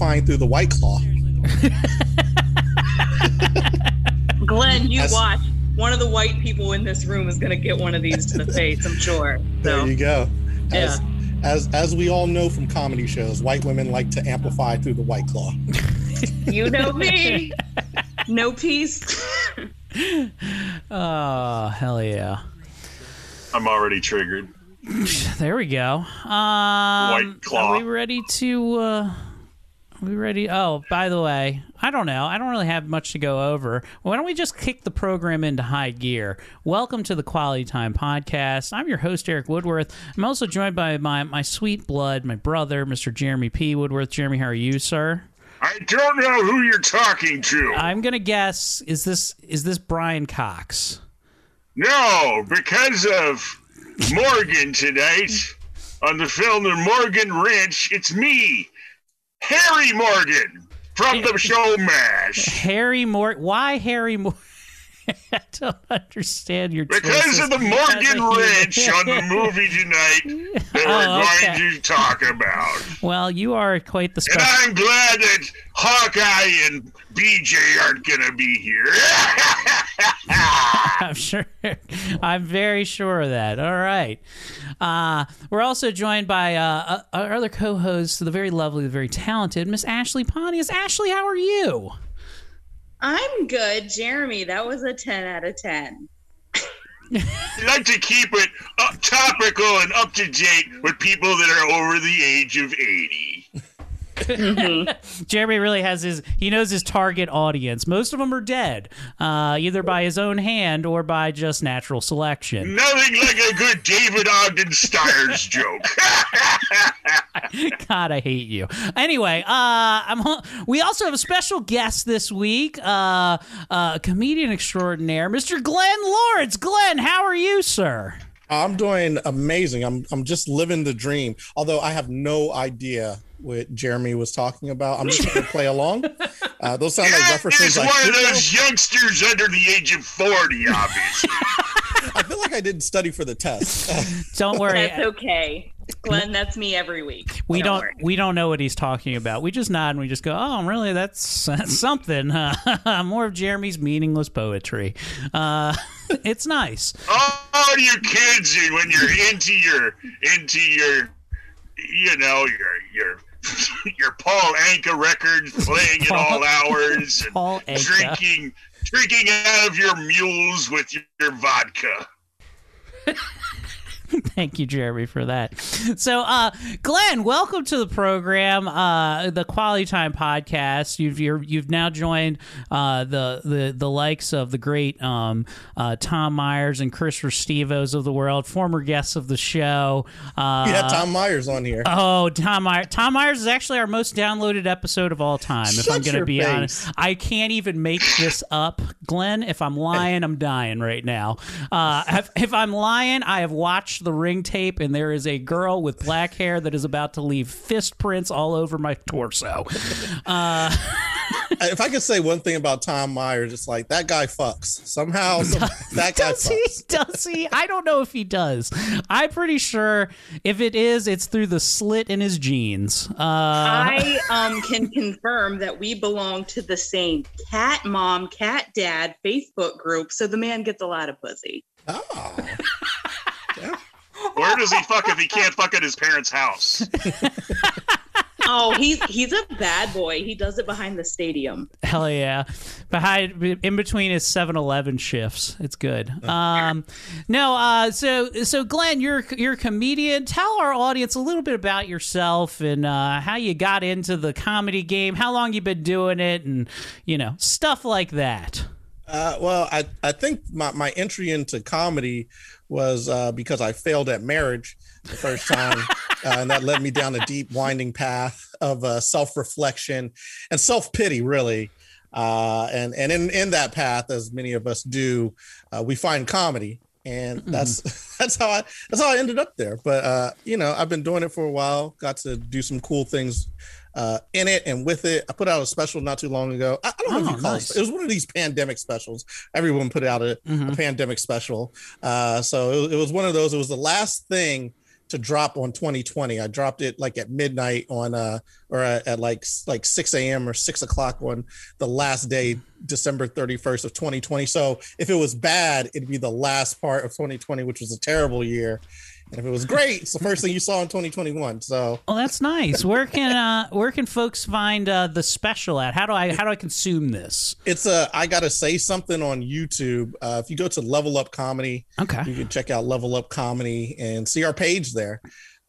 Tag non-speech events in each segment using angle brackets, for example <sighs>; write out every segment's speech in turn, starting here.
thought you were amplifying through the White Claw. <laughs> Glenn, you That's- watch. One of the white people in this room is going to get one of these to the <laughs> face, I'm sure. There you go. yeah. As, as as we all know from comedy shows, white women like to amplify through the White Claw. <laughs> You know me. No peace. Oh, hell yeah. I'm already triggered. There we go. Um, White claw. Are we ready to? Uh, are we ready? Oh, by the way, I don't know. I don't really have much to go over. Why don't we just kick the program into high gear? Welcome to the Quality Time Podcast. I'm your host, Eric Woodworth. I'm also joined by my my sweet blood, my brother, Mr. Jeremy P. Woodworth. Jeremy, how are you, sir? I don't know who you're talking to. I'm gonna guess is this is this Brian Cox? No, because of Morgan tonight on the film The Morgan Ranch, it's me, Harry Morgan, from the <laughs> show MASH. Harry Mort. Why Harry Mort? <laughs> I don't understand your Because choices of the Morgan <laughs> Ridge on the movie tonight <laughs> that Oh, we're going okay. to talk about. Well, you are quite the And. I'm glad that Hawkeye and BJ aren't going to be here. I'm sure. I'm very sure of that. All right. Uh, we're also joined by uh, uh, our other co-host, the very lovely, the very talented Miss Ashley Pontius. Ashley, how are you? I'm good. Jeremy, that was a 10 out of 10. I like to keep it up topical and up to date with people that are over the age of 80. <laughs> Jeremy really has his. He knows his target audience. Most of them are dead, uh, either by his own hand or by just natural selection. Nothing like a good David Ogden Stiers joke. <laughs> <laughs> God, I hate you. Anyway, uh, I'm. We also have a special guest this week, uh, uh, comedian extraordinaire, Mr. Glenn Lawrence. Glenn, how are you, sir? I'm doing amazing. I'm I'm just living the dream. Although I have no idea what Jeremy was talking about. I'm just going to play along. <laughs> Uh, those sound like references. He's I one of should know. those youngsters under the age of 40, obviously. <laughs> I feel like I didn't study for the test. Don't worry. That's okay. Glenn, that's me every week. We don't worry. we don't know what he's talking about. We just nod and we just go, "Oh, really? That's, that's <laughs> something." <laughs> More of Jeremy's meaningless poetry. Uh, <laughs> it's nice. Oh, you kids, when you're into your, into your, you know, your, your, your Paul Anka records, playing at all hours, and Paul Anka. drinking, drinking out of your mules with your, your vodka. <laughs> Thank you, Jeremy, for that. So, uh, Glenn, welcome to the program, uh, the Quality Time Podcast. You've you're, you've now joined uh, the the the likes of the great um, uh, Tom Myers and Chris Restevos of the world, former guests of the show. Uh, yeah, Tom Myers on here. Oh, Tom Myers. Tom Myers is actually our most downloaded episode of all time, if Shut I'm going to be face. honest. I can't even make this up, Glenn. If I'm lying, I'm dying right now. Uh, if, if I'm lying, I have watched the ring tape, and there is a girl with black hair that is about to leave fist prints all over my torso. Uh, <laughs> if I could say one thing about Tom Myers, it's like that guy fucks somehow. <laughs> Some, that guy does he? <laughs> Does he? I don't know if he does. I'm pretty sure if it is, it's through the slit in his jeans. Uh, I um, can confirm that we belong to the same cat mom, cat dad Facebook group, so the man gets a lot of pussy. Oh. Where does he fuck if he can't fuck at his parents' house? <laughs> Oh, he's he's a bad boy. He does it behind the stadium. Hell yeah. Behind in between his 7-Eleven shifts. It's good. Um no, uh so so Glenn, you're you're a comedian. Tell our audience a little bit about yourself and uh how you got into the comedy game, how long you've been doing it and you know, stuff like that. Uh, well, I, I think my, my entry into comedy was uh, because I failed at marriage the first time. <laughs> uh, and that led me down a deep, winding path of uh, self reflection and self pity, really. Uh, and and in, in that path, as many of us do, uh, we find comedy. And that's <laughs> that's how I that's how I ended up there. But uh, you know, I've been doing it for a while. Got to do some cool things uh, in it and with it. I put out a special not too long ago. I, I don't know Oh, if you call nice. it. It was one of these pandemic specials. Everyone put out a, a pandemic special. Uh, so it, it was one of those. It was the last thing to drop on 2020. I dropped it like at midnight on uh or at, at like like 6 a.m. or 6 o'clock on the last day, December 31st of 2020. So if it was bad, it'd be the last part of 2020, which was a terrible year. And if it was great, it's the first thing you saw in 2021. So Oh, that's nice. Where can uh where can folks find uh the special at? How do I how do I consume this? it's a I gotta say something on YouTube. Uh, if you go to Level Up Comedy, Okay. you can check out Level Up Comedy and see our page there.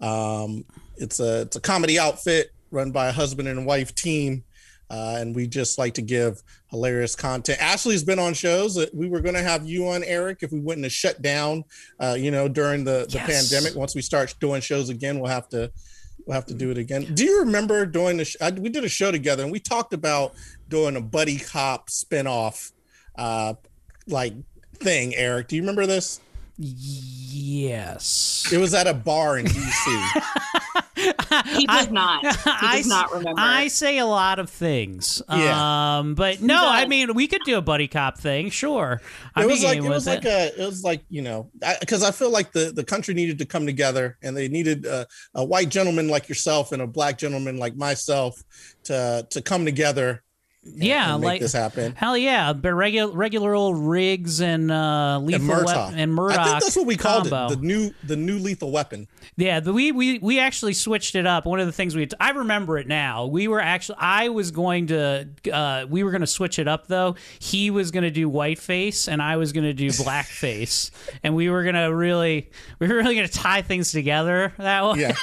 Um, it's a it's a comedy outfit run by a husband and wife team, uh, and we just like to give hilarious content. Ashley's been on shows. that We were going to have you on, Eric, if we wouldn't have shut down, uh, you know, during the the Yes. pandemic. Once we start doing shows again, we'll have to we'll have to do it again. Do you remember doing the? Sh- I, we did a show together, and we talked about doing a buddy cop spinoff, uh, like thing. Eric, do you remember this? Yes. It was at a bar in DC. <laughs> <laughs> He does not. He I does s- not remember. I say a lot of things. Yeah. Um, but no, I mean we could do a buddy cop thing, sure. I'd it was like it with was like a it was like you know because I, feel like the the country needed to come together and they needed a, a white gentleman like yourself and a black gentleman like myself to to come together and, yeah, and make like this happen. hell yeah, but regular regular old Riggs and uh, And lethal Murtaugh. Weapon and Murtaugh. I think that's what we called combo. it. The new the new lethal weapon. Yeah, the, we we we actually switched it up. One of the things we I remember it now. We were actually I was going to uh, we were going to switch it up though. He was going to do whiteface and I was going to do blackface, <laughs> and we were going to really we were really going to tie things together that way. Yeah.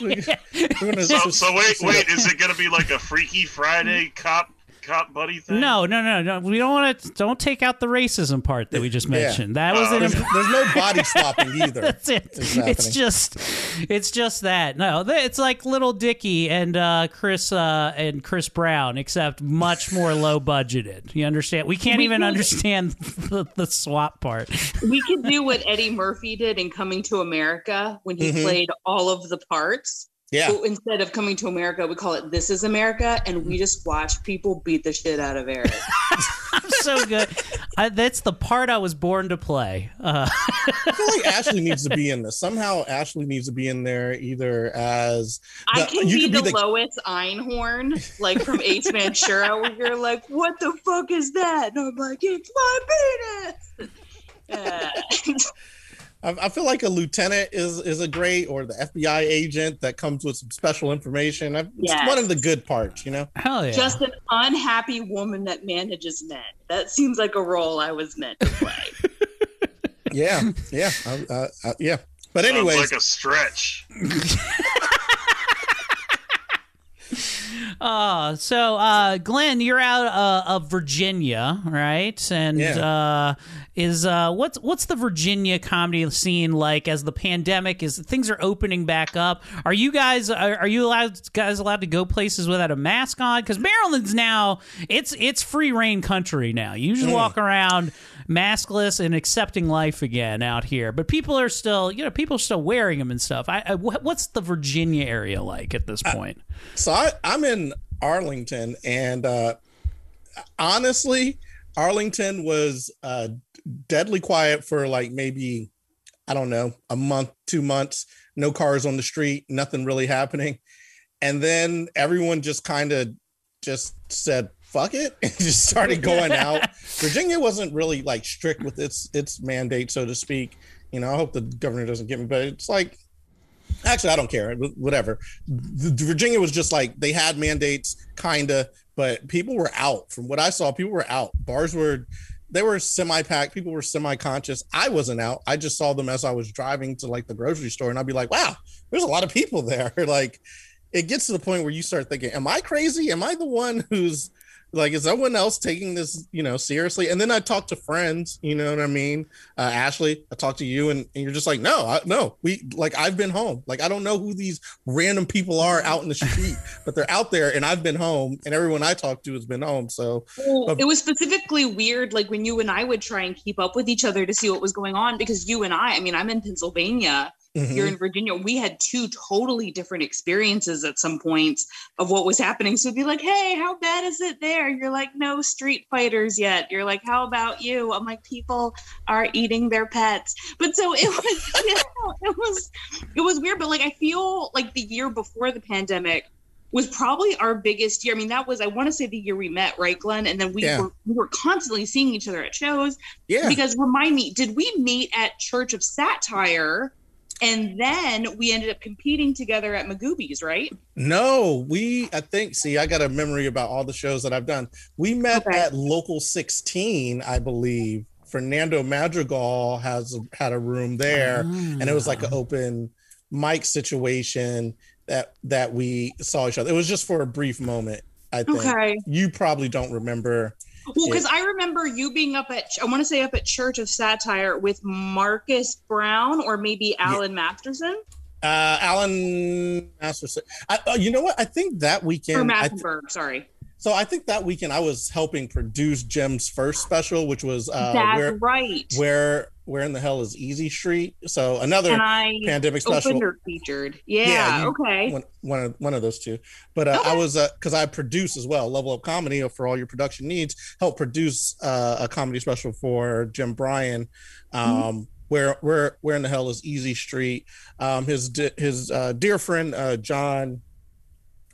<laughs> We're So, so wait, wait. Is it gonna be like a Freaky Friday cop cop buddy thing? No, no, no, no. We don't want to. Don't take out the racism part that we just Yeah. mentioned. That was an there's, imp- there's no <laughs> body swapping either. That's it. It's just, it's just that. No, it's like Little Dicky and uh, Chris uh, and Chris Brown, except much more low budgeted. You understand? We can't We even could- understand <laughs> the, the swap part. we could do what Eddie Murphy did in Coming to America when he Mhm. played all of the parts. Yeah. But instead of Coming to America, we call it This Is America, and we just watch people beat the shit out of Eric. <laughs> so good. I, that's the part I was born to play. Uh, I feel like Ashley needs to be <laughs> in this. Somehow Ashley needs to be in there either as I the- can you be, could the, Lois Einhorn, like from Ace Ventura, where you're like, "What the fuck is that?" And I'm like, "It's my penis." <laughs> Uh, I, I feel like a lieutenant is is a great or the FBI agent that comes with some special information. I, It's Yes. one of the good parts, you know. hell yeah. Just an unhappy woman that manages men. That seems like a role I was meant to play. <laughs> Yeah, yeah, uh, uh, uh, yeah. But anyway, like a stretch. Uh, <laughs> so uh, Glenn, you're out uh, of Virginia, right? And Yeah. Is uh, what's what's the Virginia comedy scene like as the pandemic is things are opening back up? Are you guys are, are you allowed guys allowed to go places without a mask on? Because Maryland's now it's it's free reign country now. You just walk around maskless and accepting life again out here. But people are still you know people are still wearing them and stuff. I, I what's the Virginia area like at this point? so I, I'm in Arlington, and uh, honestly, Arlington was uh, deadly quiet for like maybe I don't know a month, two months. No cars on the street, nothing really happening, and then everyone just kind of just said fuck it <laughs> and just started going <laughs> out virginia wasn't really like strict with its its mandate so to speak You know, I hope the governor doesn't get me, but it's like, actually, I don't care. Whatever. The, the Virginia was just like they had mandates, kinda, but people were out. From what I saw, people were out. Bars were. They were semi-packed. People were semi-conscious. I wasn't out. I just saw them as I was driving to like the grocery store, and I'd be like, "Wow, there's a lot of people there." <laughs> like, it gets to the point where you start thinking, "Am I crazy? Am I the one who's like, is someone else taking this, you know, seriously?" And then I talk to friends, you know what I mean? Uh, Ashley, I talk to you, and, and you're just like, "No, I, no, we like I've been home. Like I don't know who these random people are out in the street, <laughs> but they're out there, and I've been home, and everyone I talk to has been home. So Well, it was specifically weird, like when you and I would try and keep up with each other to see what was going on, because you and I, I mean, I'm in Pennsylvania, Mhm. you're in Virginia. We had two totally different experiences at some points of what was happening. So it'd be like, hey, how bad is it there? You're like, no street fighters yet. You're like, how about you? I'm like, people are eating their pets. But so it was, <laughs> you know, it was, it was weird. But like, I feel like the year before the pandemic was probably our biggest year. I mean, that was I want to say the year we met, right, Glenn? And then we Yeah. were we were constantly seeing each other at shows. Yeah. Because remind me, did we meet at Church of Satire? And then we ended up competing together at Magooby's, right? No, we I think see I got a memory about all the shows that I've done. We met Okay. at Local 16, I believe. Fernando Madrigal has had a room there and it was like an ah. open mic situation that that we saw each other. It was just for a brief moment, I think. Okay. You probably don't remember. Well, because I remember you being up at I want to say up at Church of Satire with Marcus Brown or maybe Alan Masterson uh Alan Masterson. I, uh, you know what? I think that or weekend I th- sorry, so I think that weekend I was helping produce Jim's first special, which was uh that's where right. where where in the hell is Easy Street? So another and I pandemic special. featured. Yeah. you- okay. One, one of one of those two, but uh, I Okay. was because I produce as well. Level Up Comedy for all your production needs. Help produce uh, a comedy special for Jim Bryan. Um, Mm-hmm. Where where where in the hell is Easy Street? Um, his his uh, dear friend uh, John,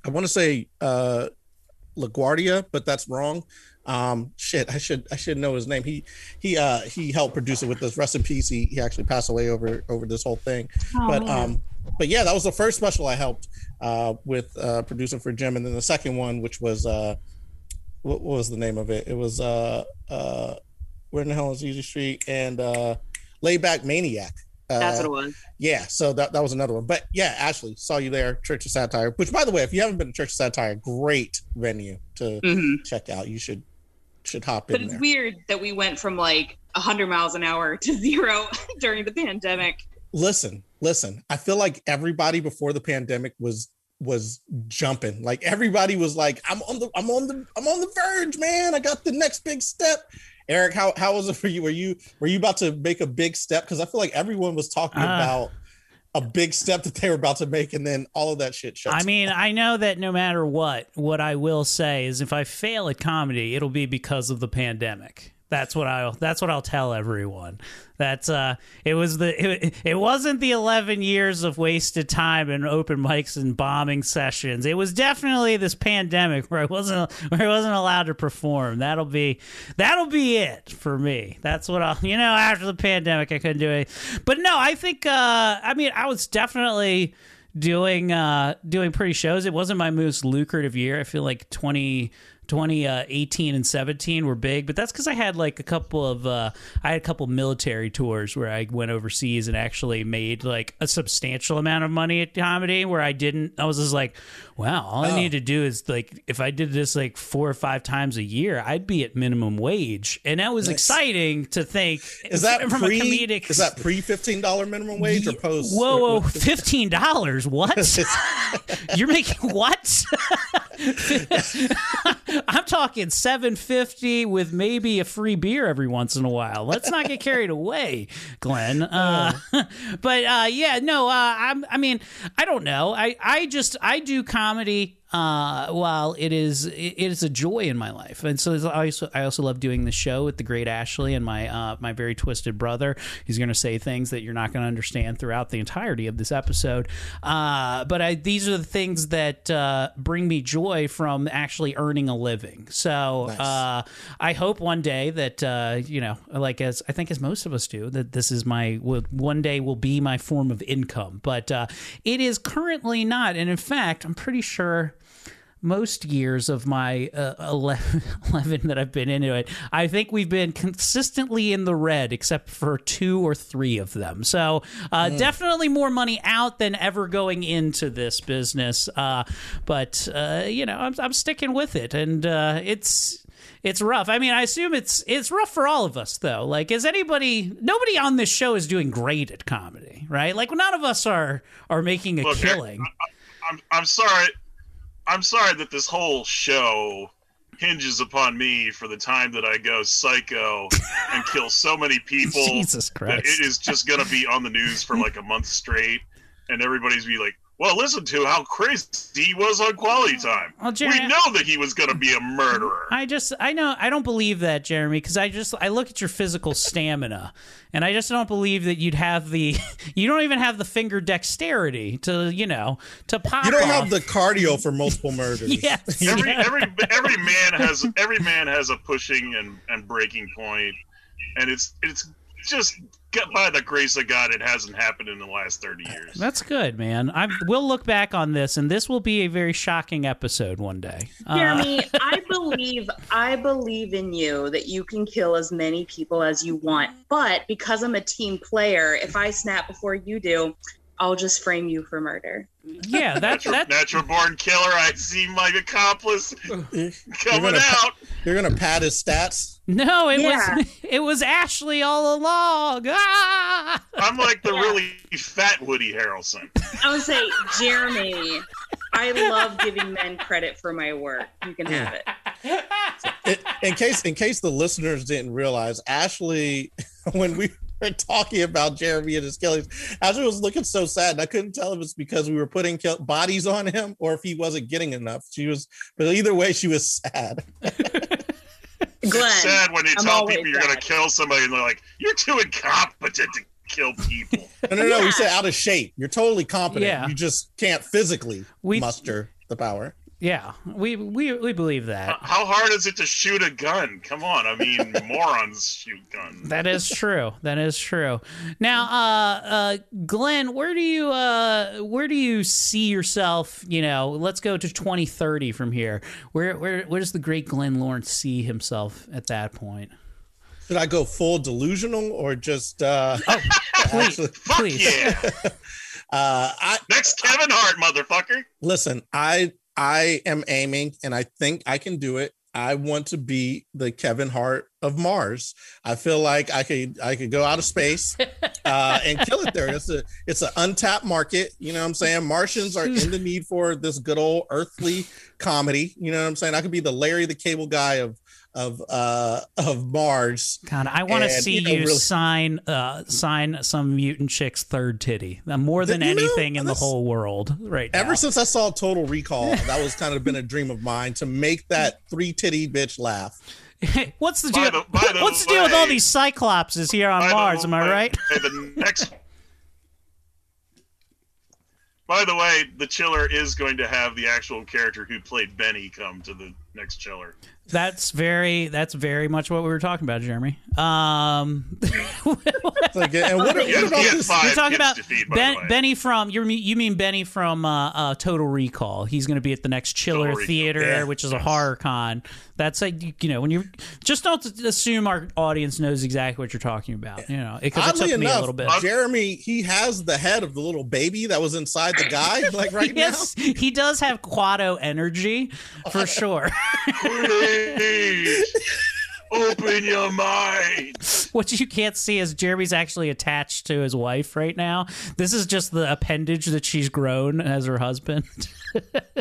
I want to say uh, LaGuardia, but that's wrong. Um, shit, I should I should know his name. He he uh he helped produce it with us. Rest in peace. He he actually passed away over over this whole thing. Oh, but man. um but yeah, that was the first special I helped uh with uh producing for Jim, and then the second one, which was uh what, what was the name of it? It was uh uh where in the hell is Easy Street and uh Layback Maniac. Uh, That's what it was. yeah, so that, that was another one. But yeah, Ashley, saw you there, Church of Satire. Which, by the way, if you haven't been to Church of Satire, great venue to Mhm. check out. You should should hop But in But it's there. weird that we went from like 100 miles an hour to <laughs> zero <laughs> during the pandemic. Listen, listen. I feel like everybody before the pandemic was was jumping. Like everybody was like, "I'm on the, I'm on the, I'm on the verge, man. I got the next big step." Eric, how how was it for you? Were you were you about to make a big step? Because I feel like everyone was talking Uh. about a big step that they were about to make, and then all of that shit shuts. I mean, I know that no matter what, what I will say is if I fail at comedy, it'll be because of the pandemic. That's what I'll that's what I'll tell everyone. That's uh it was the it, it wasn't the 11 years of wasted time and open mics and bombing sessions. It was definitely this pandemic where I wasn't where I wasn't allowed to perform. That'll be that'll be it for me. That's what I'll you know after the pandemic I couldn't do it. But no, I think uh I mean I was definitely doing uh doing pretty shows. It wasn't my most lucrative year. I feel like 20 2018 and 17 were big, but that's because I had like a couple of uh, I had a couple military tours where I went overseas and actually made like a substantial amount of money at comedy. Where I didn't, I was just like, wow, all I Oh. need to do is like if I did this like four or five times a year, I'd be at minimum wage, and that was Nice. exciting to think. is that from pre? a comedic? Is that pre fifteen dollar minimum wage or post? Whoa, whoa, fifteen dollars? What? <laughs> You're making what? <laughs> I'm talking seven fifty with maybe a free beer every once in a while. Let's not get carried away, Glenn. <laughs> Uh, but uh, yeah, no, uh, I'm. I mean, I don't know. I I just I do comedy comedy uh, while it is it, is a joy in my life, and so I also I also love doing the show with the great Ashley and my uh, my very twisted brother. He's going to say things that you're not going to understand throughout the entirety of this episode. Uh, but I, these are the things that uh, bring me joy from actually earning a living. So uh, I hope one day that uh, you know, like as I think as most of us do, that this is my one day will be my form of income. But uh, it is currently not, and in fact, I'm pretty sure most years of my uh, 11, <laughs> 11 that I've been into it, I think we've been consistently in the red, except for two or three of them. So uh, definitely more money out than ever going into this business. Uh, but uh, you know, I'm, I'm sticking with it, and uh, it's it's rough. I mean, I assume it's it's rough for all of us though. Like, is anybody? Nobody on this show is doing great at comedy, right? Like, none of us are are making a Look, killing. I'm I'm sorry. I'm sorry that this whole show hinges upon me for the time that I go psycho and kill so many <laughs> people Jesus Christ. it is just gonna be on the news for like a month straight, and everybody's be like, "Well, listen to how crazy he was on Quality Time. Well, Jerry, we know that he was gonna be a murderer." I just I know I don't believe that, Jeremy, because I just I look at your physical stamina, and I just don't believe that you'd have the <laughs> you don't even have the finger dexterity to you know to pop. You don't off. have the cardio for multiple <laughs> murders. Yes. every Yeah. every every <laughs> man has every man has a pushing and and breaking point, and it's it's just get by the grace of God, it hasn't happened in the last thirty years. That's good, man. I we'll look back on this, and this will be a very shocking episode one day. Uh, Jeremy, I believe I believe in you that you can kill as many people as you want. But because I'm a team player, if I snap before you do, I'll just frame you for murder. yeah, that Natural, that natural born killer. I see my accomplice <laughs> You're coming gonna, out. you're gonna pad his stats. No, it Yeah. was <laughs> it was Ashley all along. <laughs> Ah! I'm like the really fat Woody Harrelson. I would say, Jeremy, I love giving men credit for my work. You can have it. In, in case in case the listeners didn't realize, Ashley, <laughs> when we were talking about Jeremy and his killings, Ashley was looking so sad, and I couldn't tell if it's because we were putting kill- bodies on him or if he wasn't getting enough. She was, but either way, she was sad. Glenn, It's sad when you I'm tell people you're gonna kill somebody and they're like, "You're too incompetent to kill people." <laughs> No, no, no. Yeah. We said out of shape. You're totally competent. Yeah. You just can't physically We- muster the power. Yeah, we we we believe that. How hard is it to shoot a gun? Come on, I mean, <laughs> morons shoot guns. That is true. That is true. Now, uh, uh, Glenn, where do you uh, where do you see yourself? You know, let's go to 2030 from here. Where where where does the great Glenn Lawrence see himself at that point? Should I go full delusional or just? uh <laughs> Please, actually- Fuck please. yeah! <laughs> uh, I Next Kevin Hart, motherfucker. listen. I I am aiming, and I think I can do it. I want to be the Kevin Hart of Mars. I feel like I could I could go out of space uh, and kill it there. It's a it's an untapped market. You know what I'm saying? Martians are in the need for this good old earthly comedy. You know what I'm saying? I could be the Larry the Cable Guy of of uh of Mars. God, I want to see you know, you really- sign uh, sign some mutant chick's third titty more than You know, anything in the whole world right now. Ever since I saw Total Recall, that was kind of been a dream of mine to make that <laughs> three titty bitch laugh. <laughs> what's the By deal? the- by the what's the deal with all these cyclopses here on By the Mars? Am I way- right? <laughs> the next. By the way, the chiller is going to have the actual character who played Benny come to the next chiller. That's very that's very much what we were talking about, Jeremy. Um, <laughs> It's like, and what, what He has, about this? five You're talking about to feed, by the ben. Benny from you you mean Benny from uh, uh, Total Recall? He's going to be at the next Chiller Total Theater, yeah. which is a horror con. That's like you you know when you just don't assume our audience knows exactly what you're talking about. You know, because it Oddly took me a enough, little bit. Jeremy he has the head of the little baby that was inside the guy, like right <laughs> yes, he does have Kuato energy for <laughs> sure. Please open your mind. what you can't see is Jeremy's actually attached to his wife right now. This is just the appendage that she's grown as her husband. <laughs> I,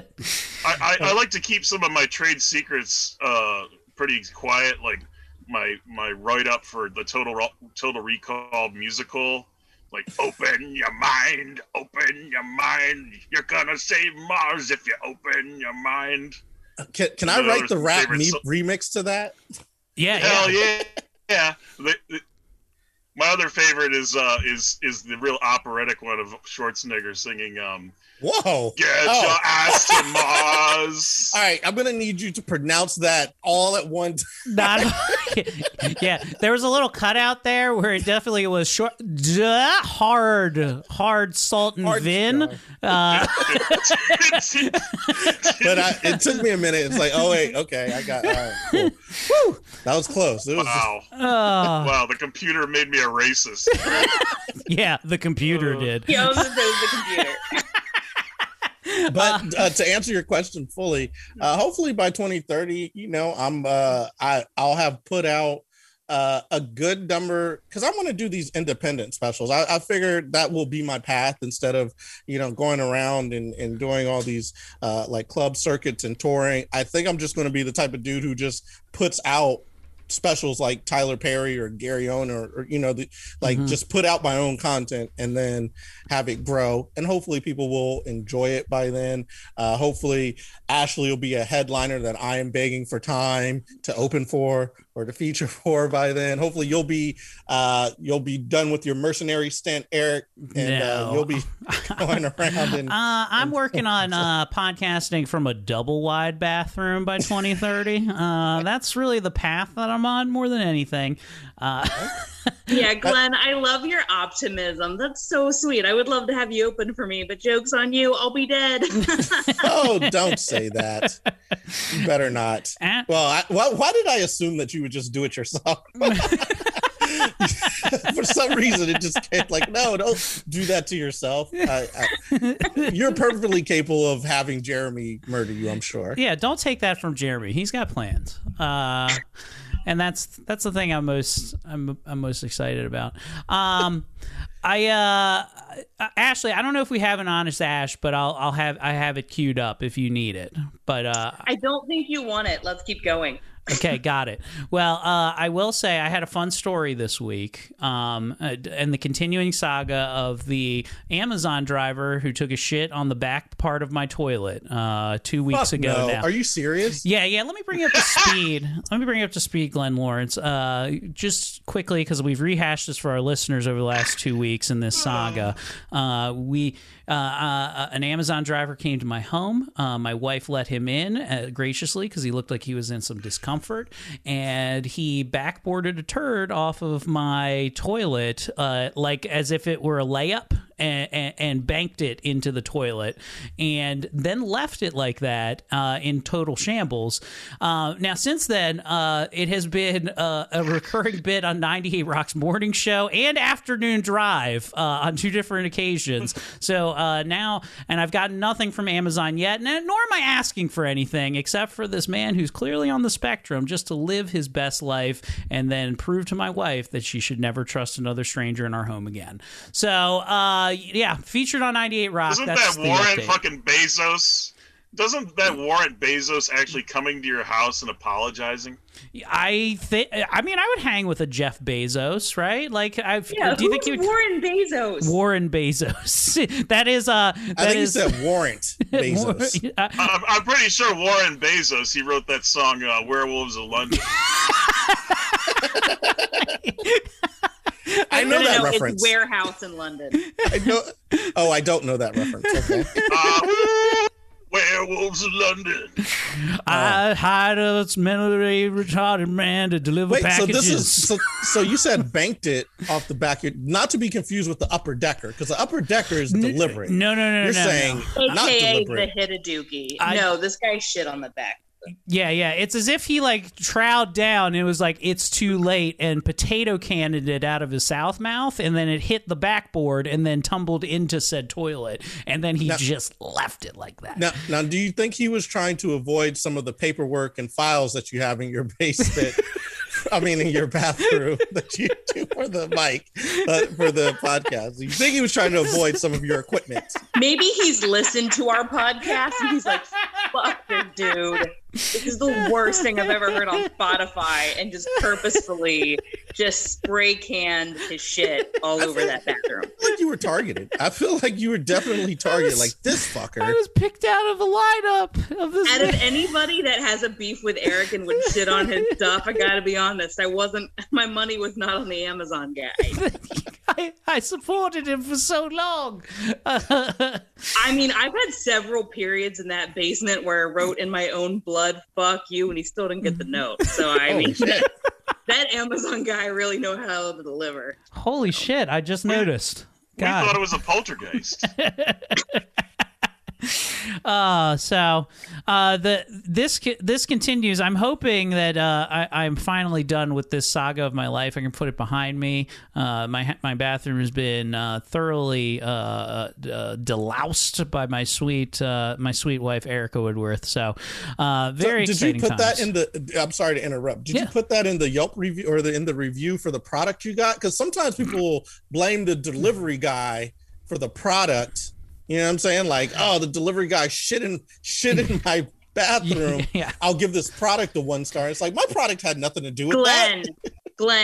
I, I like to keep some of my trade secrets uh, pretty quiet, like my my write up for the Total Total Recall musical. Like, open your mind, open your mind. You're gonna save Mars if you open your mind. Can, can I write the rap me- so- remix to that? Yeah, Hell yeah, yeah. The- the- my other favorite is uh is is the real operatic one of Schwarzenegger singing um Whoa. Get Oh. your ass to <laughs> Mars. All right, I'm gonna need you to pronounce that all at one time. Not, <laughs> yeah, there was a little cutout there where it definitely was short, duh, hard, hard salt and Hard vin. Uh, <laughs> But I, it took me a minute. It's like, oh wait, okay, I got. All right, cool. Whew, that was close. It was just- Wow. uh, Wow, the computer made me a racist. yeah, the computer did. He owns it, the computer. <laughs> but uh, to answer your question fully, uh, hopefully by 2030, you know, I'm uh, I I'll have put out uh, a good number because I want to do these independent specials. I, I figured that will be my path instead of you know going around and, and doing all these uh, like club circuits and touring. I think I'm just going to be the type of dude who just puts out specials like Tyler Perry or Gary Owen or, or you know the, like Mhm. just put out my own content and then have it grow. And hopefully people will enjoy it by then. Uh, hopefully Ashley will be a headliner that I am begging for time to open for or to feature for by then hopefully you'll be uh, you'll be done with your mercenary stint Eric and uh, you'll be <laughs> going around and <laughs> Uh, I'm working on <laughs> uh, podcasting from a double wide bathroom by 2030. Uh, that's really the path that I'm on more than anything. Yeah, <laughs> Glenn, I love your optimism. That's so sweet. I would love to have you open for me, but joke's on you. I'll be dead. <laughs> oh <laughs> don't say that you better not at- Well, I, why, why did I assume that you would just do it yourself? For some reason, it just came like, no, don't do that to yourself. I, I, you're perfectly capable of having Jeremy murder you, I'm sure. yeah, don't take that from Jeremy. He's got plans. Uh, and that's that's the thing I'm most I'm, I'm most excited about. Um, I uh, Ashley, I don't know if we have an honest Ash, but I'll I'll have I have it queued up if you need it. But uh, I don't think you want it. Let's keep going. Okay, got it. Well, uh, I will say I had a fun story this week, um, uh, and the continuing saga of the Amazon driver who took a shit on the back part of my toilet uh, two weeks Fuck ago. no. Now, Are you serious? yeah, yeah. Let me bring you up to speed. <laughs> let me bring you up to speed, Glenn Lawrence. Uh, just quickly, because we've rehashed this for our listeners over the last two weeks in this saga. Uh, we uh, uh, an Amazon driver came to my home. Uh, my wife let him in uh, graciously because he looked like he was in some discomfort, and he backboarded a turd off of my toilet, uh, like as if it were a layup and, and, banked it into the toilet and then left it like that uh, in total shambles. Uh, now, since then, uh, it has been uh, a recurring bit on 98 Rock's morning show and afternoon drive uh, on two different occasions. So uh, now, and I've gotten nothing from Amazon yet, and, nor am I asking for anything except for this man who's clearly on the spectrum just to live his best life and then prove to my wife that she should never trust another stranger in our home again. So, uh, yeah, featured on 98 Rock. Doesn't That's that the warrant update. fucking Bezos? Doesn't that warrant Bezos actually coming to your house and apologizing? I think. I mean, I would hang with a Jeff Bezos, right? Like, I've. Yeah, do you who's think you would? Warren Bezos? Warren Bezos. <laughs> that is. Uh, that I think is- you said warrant <laughs> Bezos. Uh, I'm, I'm pretty sure Warren Bezos he wrote that song uh, "Werewolves of London." <laughs> I know No, no, that no, reference. It's warehouse in London. I know. Oh, I don't know that reference. Okay. Uh, <laughs> Werewolves of London. I hired a mentally retarded man to deliver Wait, so packages. this is so, so you said banked it off the back, not to be confused with the upper decker, because the upper decker is deliberate. no, no, no, You're no, saying not AKA the deliberate. Hitaduki. I- no, this guy shit on the back. Yeah, yeah. It's as if he like trowed down and it was like it's too late and potato cannoned it out of his south mouth and then it hit the backboard and then tumbled into said toilet and then he Now- just left it like that. Now, now, do you think he was trying to avoid some of the paperwork and files that you have in your <laughs> basement? I mean, in your bathroom <laughs> that you do for the mic, uh, for the podcast. You think he was trying to avoid some of your equipment? Maybe he's listened to our podcast and he's like, fuck this dude. This is the worst thing I've ever heard on Spotify and just purposefully just spray canned his shit all over that bathroom. <laughs> like you were targeted. I feel like you were definitely targeted. Like this I fucker. was picked out of the lineup of this. Out of anybody that has a beef with Eric and would shit on his <laughs> stuff, I gotta be honest. I wasn't. My money was not on the Amazon guy. <laughs> I, I supported him for so long. I mean, I've had several periods in that basement where I wrote in my own blood, "fuck you," and he still didn't get the mm-hmm. note. So I Holy mean, shit. that Amazon guy really know how to deliver. Holy shit! I just noticed. We thought it was a poltergeist. <laughs> <laughs> Uh, so uh, the this this continues. I'm hoping that uh, I, I'm finally done with this saga of my life. I can put it behind me. Uh, my my bathroom has been uh, thoroughly uh, uh, deloused by my sweet uh, my sweet wife Erica Woodworth. So uh, So very did you put that in the? I'm sorry to interrupt. Did Yeah. you put that in the Yelp review or the in the review for the product you got? Because sometimes people blame the delivery guy for the product. You know what I'm saying? Like, oh, the delivery guy shit in shit in my bathroom. <laughs> Yeah. I'll give this product a one star. It's like my product had nothing to do with that. Glenn,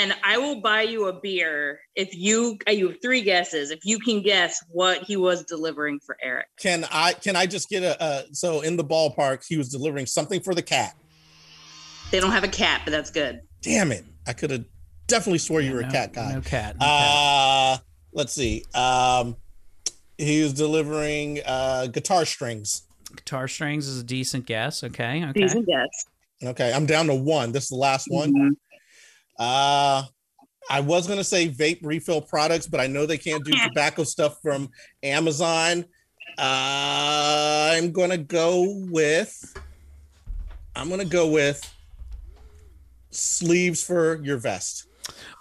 Glenn, I will buy you a beer if you. uh, You have three guesses. If you can guess what he was delivering for Eric. Can I can I just get a uh, so in the ballpark he was delivering something for the cat. They don't have a cat, but that's good. Damn it! I could have definitely swore you were no, a cat guy. No cat. no cat. Uh let's see. Um he was delivering uh guitar strings. Guitar strings is a decent guess. Okay. Okay. Decent guess. Okay, I'm down to one. This is the last one. Mhm. Uh I was gonna say vape refill products, but I know they can't do <laughs> tobacco stuff from Amazon. Uh I'm gonna go with I'm gonna go with sleeves for your vest.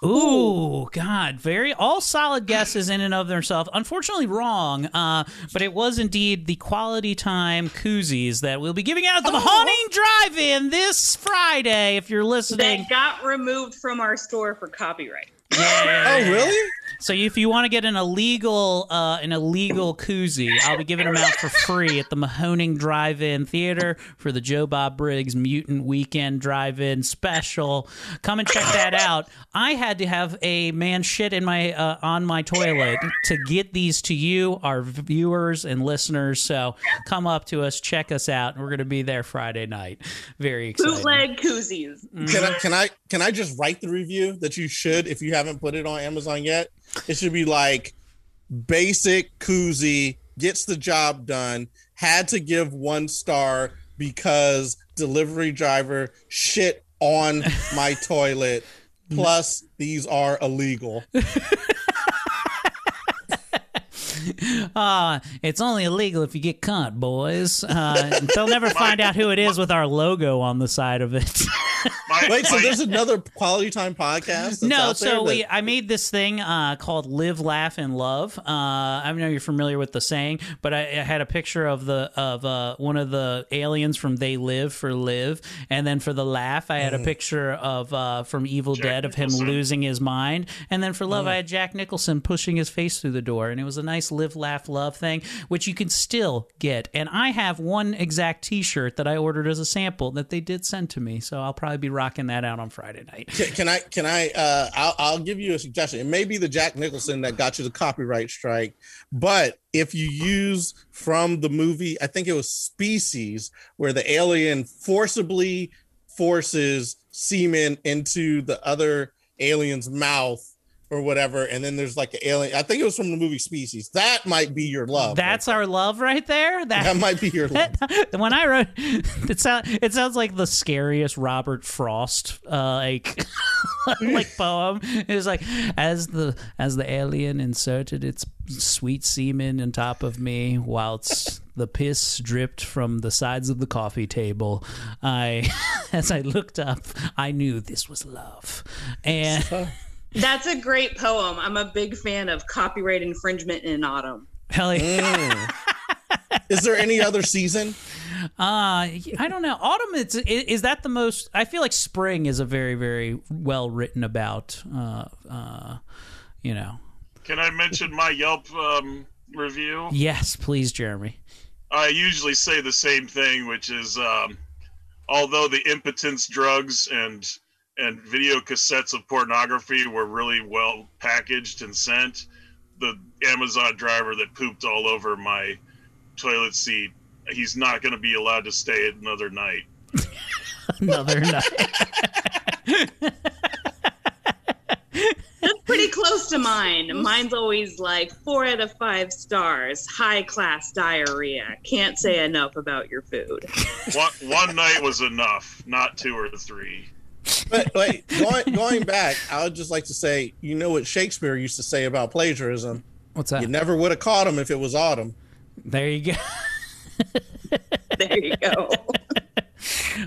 Ooh, God, very all solid guesses in and of themselves. Unfortunately, wrong. Uh, but it was indeed the quality time koozies that we'll be giving out at the Mahoning Drive-In this Friday. If you're listening, That got removed from our store for copyright. Oh really? so if you want to get an illegal, uh, an illegal koozie, I'll be giving them out for free at the Mahoning Drive-In Theater for the Joe Bob Briggs Mutant Weekend Drive-In Special. Come and check that out. I had to have a man shit in my uh, on my toilet to get these to you, our viewers and listeners. So come up to us, check us out. We're going to be there Friday night. Very exciting. Bootleg koozies. Can I can I can I just write the review that you should if you haven't put it on Amazon yet? It should be like basic koozie gets the job done. Had to give one star because delivery driver shit on my <laughs> toilet. Plus, these are illegal. Uh, <laughs> it's only illegal if you get caught, boys. Uh, they'll never <laughs> find out who it is with our logo on the side of it. <laughs> My, Wait, so there's another quality time podcast? That's no, out there so that- we, I made this thing uh, called "Live, Laugh, and Love." Uh, I know you're familiar with the saying, but I, I had a picture of the of uh, one of the aliens from They Live for Live, and then for the laugh, I had a picture of uh, from Evil Jack Dead of him losing his mind, and then for love, I had Jack Nicholson pushing his face through the door, and it was a nice "Live, Laugh, Love" thing, which you can still get. And I have one exact T-shirt that I ordered as a sample that they did send to me, so I'll probably be rocking that out on Friday night. Can, can I? Can I? Uh, I'll, I'll give you a suggestion. It may be the Jack Nicholson that got you the copyright strike, but if you use from the movie, I think it was Species, where the alien forcibly forces semen into the other alien's mouth or whatever, and then there's like an alien. I think it was from the movie Species. That might be your love. That's our love right there. That, that might be your love. <laughs> when I wrote it sound it sounds like the scariest Robert Frost uh, like <laughs> like poem. It was like as the as the alien inserted its sweet semen on top of me whilst the piss dripped from the sides of the coffee table. I <laughs> as I looked up, I knew this was love. And That's a great poem. I'm a big fan of copyright infringement in autumn. hell yeah. Mm. Is there any other season? <laughs> Uh, I don't know. Autumn is is that the most? I feel like spring is a very very well written about. Uh, uh, you know. can I mention my Yelp um, review? Yes, please, Jeremy. I usually say the same thing, which is um, although the impotence drugs and and video cassettes of pornography were really well packaged and sent, the Amazon driver that pooped all over my toilet seat, he's not going to be allowed to stay another night. <laughs> Another night. That's pretty close to mine. Mine's always like four out of five stars, high class diarrhea. Can't say enough about your food. One, one night was enough, not two or three. But wait, <laughs> going, going back, I would just like to say, you know what Shakespeare used to say about plagiarism? What's that? You never would have caught him if it was autumn. There you go. <laughs> There you go.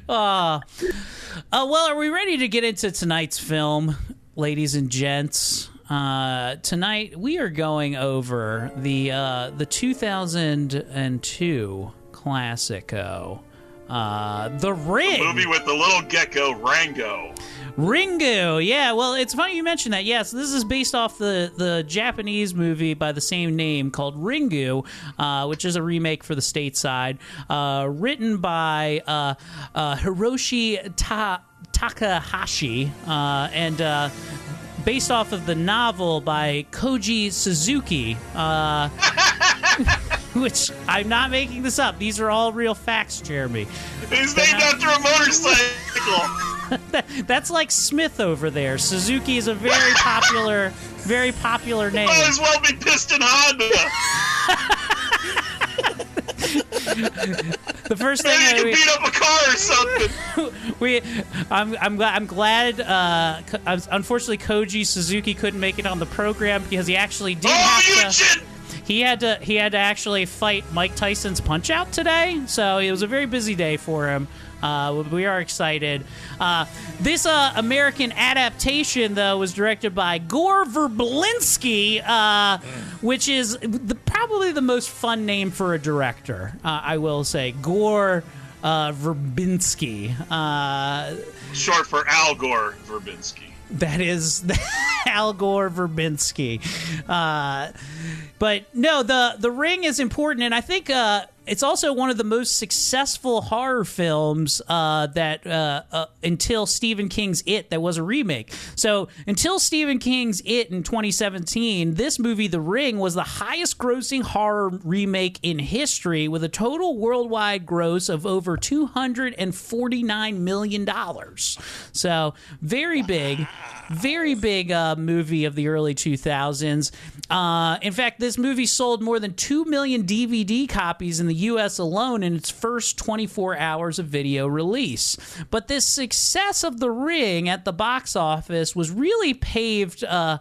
Uh, <laughs> uh, well, are we ready to get into tonight's film, ladies and gents? Uh, tonight we are going over the uh, the 2002 classico, uh, The Ring. Movie with the little gecko Rango. Ringu, yeah. Well, it's funny you mentioned that. Yes, this is based off the the Japanese movie by the same name called Ringu, uh, which is a remake for the stateside, uh, written by uh, uh, Hiroshi Ta- Takahashi uh, and. Uh, Based off of the novel by Koji Suzuki, uh, <laughs> <laughs> which I'm not making this up. These are all real facts, Jeremy. He's named after a motorcycle. <laughs> That's like Smith over there. Suzuki is a very popular, very popular name. Might as well be Piston Honda. <laughs> The first thing Maybe you I, can beat up a car or something. <laughs> we, I'm, I'm glad, I'm glad. Uh, unfortunately, Koji Suzuki couldn't make it on the program because he actually did Oh, you have to. He had to, he had to actually fight Mike Tyson's Punch Out today, so it was a very busy day for him. Uh, we are excited. Uh, this uh, American adaptation, though, was directed by Gore Verbinski, uh, which is the, probably the most fun name for a director. Uh, I will say, Gore uh, Verbinski. Short for Al Gore Verbinski. That is <laughs> Al Gore Verbinski. Uh, but no, the the ring is important, and I think uh, it's also one of the most successful horror films uh, that uh, uh, until Stephen King's It that was a remake. So until Stephen King's It in 2017, this movie, The Ring, was the highest grossing horror remake in history with a total worldwide gross of over 249 million dollars. So very big, very big uh, movie of the early 2000s. Uh, in fact, this movie sold more than 2 million DVD copies in the US alone in its first 24 hours of video release. But this success of The Ring at the box office was really paved uh,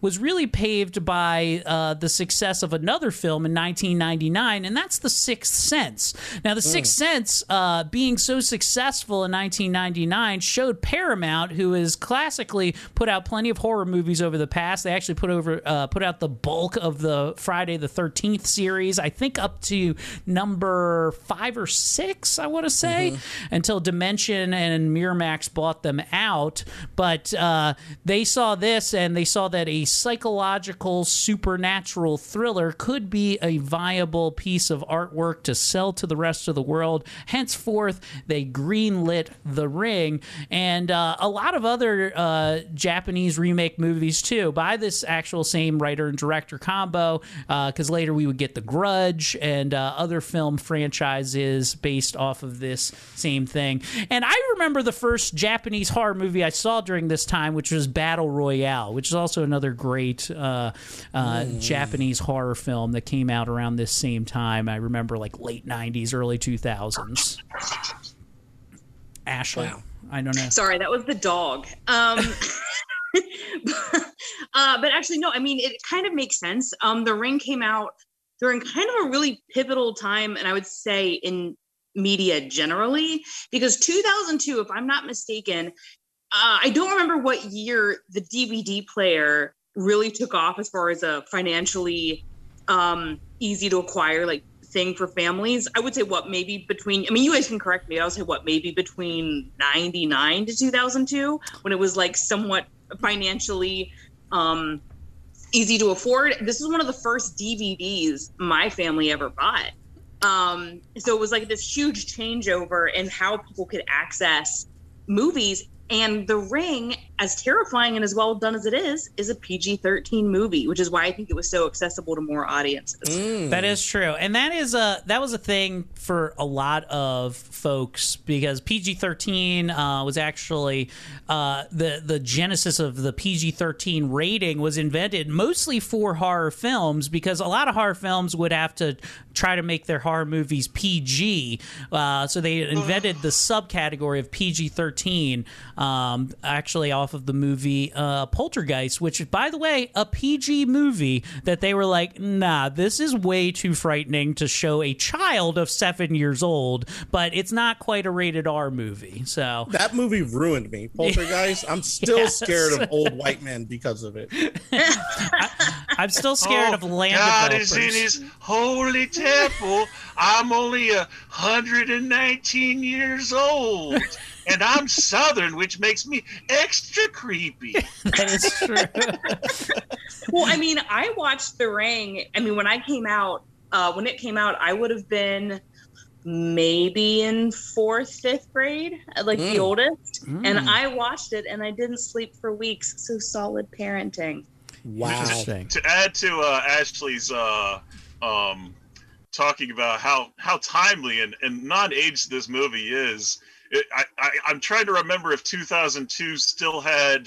was really paved by uh, the success of another film in 1999, and that's The Sixth Sense. Now, The Sixth Sense, uh, being so successful in 1999, showed Paramount, who has classically put out plenty of horror movies over the past. They actually put over uh, put out the bulk of the Friday the 13th series, I think up to number five or six, I want to say, until Dimension and Miramax bought them out. But uh, they saw this and they saw that a psychological supernatural thriller could be a viable piece of artwork to sell to the rest of the world. Henceforth, they greenlit The Ring and uh, a lot of other uh, Japanese remake movies too by this actual same writer and director combo. Because later we would get The Grudge and uh, other film franchises based off of this same thing. And I remember the first Japanese horror movie I saw during this time, which was Battle Royale, which is also another great uh, uh, Japanese horror film that came out around this same time. I remember like late 90s, early 2000s. Ashley, I don't know. Sorry, that was the dog. Um, <laughs> uh, but actually, no. I mean, it kind of makes sense. Um, the Ring came out during kind of a really pivotal time, and I would say in media generally, because 2002, if I'm not mistaken, uh, I don't remember what year the DVD player really took off as far as a financially um, easy to acquire like thing for families. I would say what maybe between. I mean, you guys can correct me. I would say what maybe between 99 to 2002 when it was like somewhat financially um, easy to afford. This is one of the first DVDs my family ever bought. Um, so it was like this huge changeover in how people could access movies And The Ring, as terrifying and as well done as it is, is a PG 13 movie, which is why I think it was so accessible to more audiences. That is true, and that is a that was a thing for a lot of folks because PG thirteen uh, was actually uh, the the genesis of the PG thirteen rating was invented mostly for horror films because a lot of horror films would have to try to make their horror movies PG, uh, so they invented the subcategory of PG thirteen, um, actually off of the movie uh, Poltergeist, which by the way a PG movie that they were like, nah, this is way too frightening to show a child of seven years old, but it's not quite a rated R movie. So That movie ruined me. Poltergeist. I'm still <laughs> Yes. scared of old white men because of it. <laughs> I'm still scared of land Oh, God developers. is in his holy temple. I'm only a hundred and nineteen years old, <laughs> and I'm Southern, which makes me extra creepy. <laughs> that is true. <laughs> well, I mean, I watched The Ring. I mean, when I came out, uh, when it came out, I would have been maybe in fourth, fifth grade, like the Mm. oldest. Mm. And I watched it and I didn't sleep for weeks. So solid parenting. Wow. To add to uh, Ashley's uh, um, talking about how how timely and, and non-aged this movie is, it, I, I I'm trying to remember if 2002 still had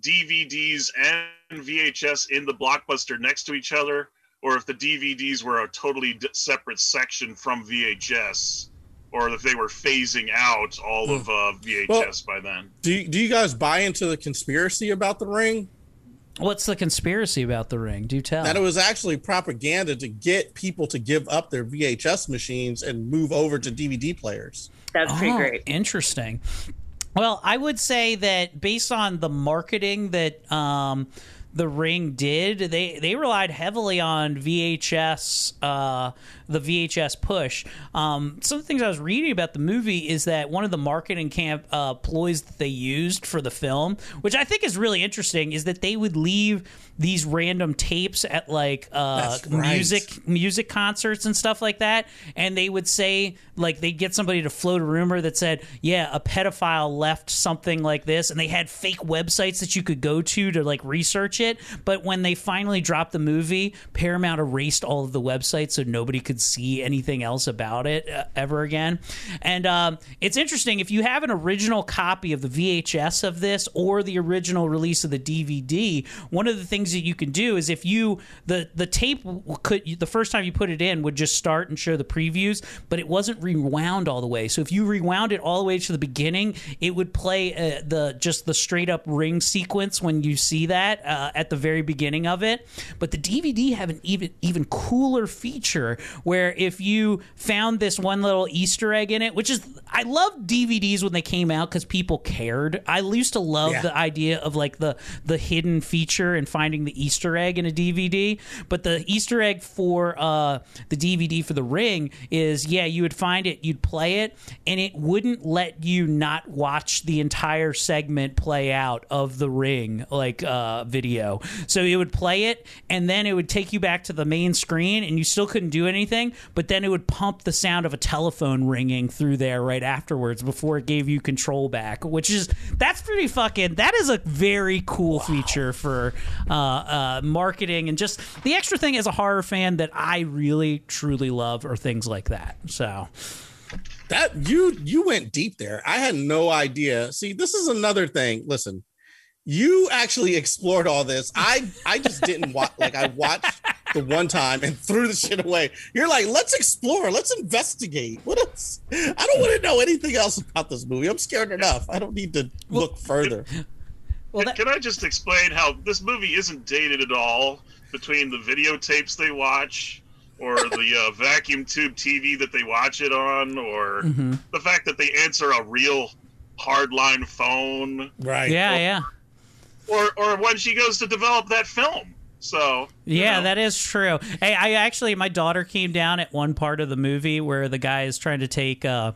DVDs and VHS in the blockbuster next to each other, or if the DVDs were a totally d- separate section from VHS, or if they were phasing out all of uh, VHS by then. Do you, do you guys buy into the conspiracy about the ring? What's the conspiracy about the ring? Do tell. That it was actually propaganda to get people to give up their VHS machines and move over to DVD players. That's pretty Oh, great. Interesting. Well, I would say that based on the marketing that um, the Ring did, they they relied heavily on VHS, uh, the VHS push. Um, some of the things I was reading about the movie is that one of the marketing camp uh, ploys that they used for the film, which I think is really interesting, is that they would leave these random tapes at like uh, right. music music concerts and stuff like that and they would say like they'd get somebody to float a rumor that said yeah a pedophile left something like this and they had fake websites that you could go to to like research it but when they finally dropped the movie paramount erased all of the websites so nobody could see anything else about it uh, ever again. And um, it's interesting if you have an original copy of the vhs of this or the original release of the dvd one of the things that you can do is if you the the tape could the first time you put it in would just start and show the previews but it wasn't rewound all the way. So if you rewound it all the way to the beginning it would play uh, the just the straight up ring sequence when you see that uh, at the very beginning of it but the dvd have an even even cooler feature where if you found this one little easter egg in it which is i loved dvds when they came out because people cared i used to love Yeah. the idea of like the the hidden feature and finding the Easter egg in a DVD. But the Easter egg for uh, the DVD for the Ring is yeah, you would find it, you'd play it, and it wouldn't let you not watch the entire segment play out of the Ring like uh, video. So it would play it, and then it would take you back to the main screen, and you still couldn't do anything. But then it would pump the sound of a telephone ringing through there right afterwards before it gave you control back, which is that's pretty fucking. That is a very cool feature for uh, uh, marketing and just the extra thing as a horror fan that I really truly love are things like that. So That you you went deep there. I had no idea. See, this is another thing. Listen, you actually explored all this. I I just didn't watch. Like I watched the one time and threw the shit away. You're like, let's explore. Let's investigate. What else? I don't want to know anything else about this movie. I'm scared enough. I don't need to look further. well, Can- that, Can I just explain how this movie isn't dated at all between the videotapes they watch or the uh, vacuum tube TV that they watch it on or Mm-hmm. the fact that they answer a real hardline phone Right. yeah, yeah. Or or when she goes to develop that film. So Yeah, know. that is true. Hey, I actually, my daughter came down at one part of the movie where the guy is trying to take, uh,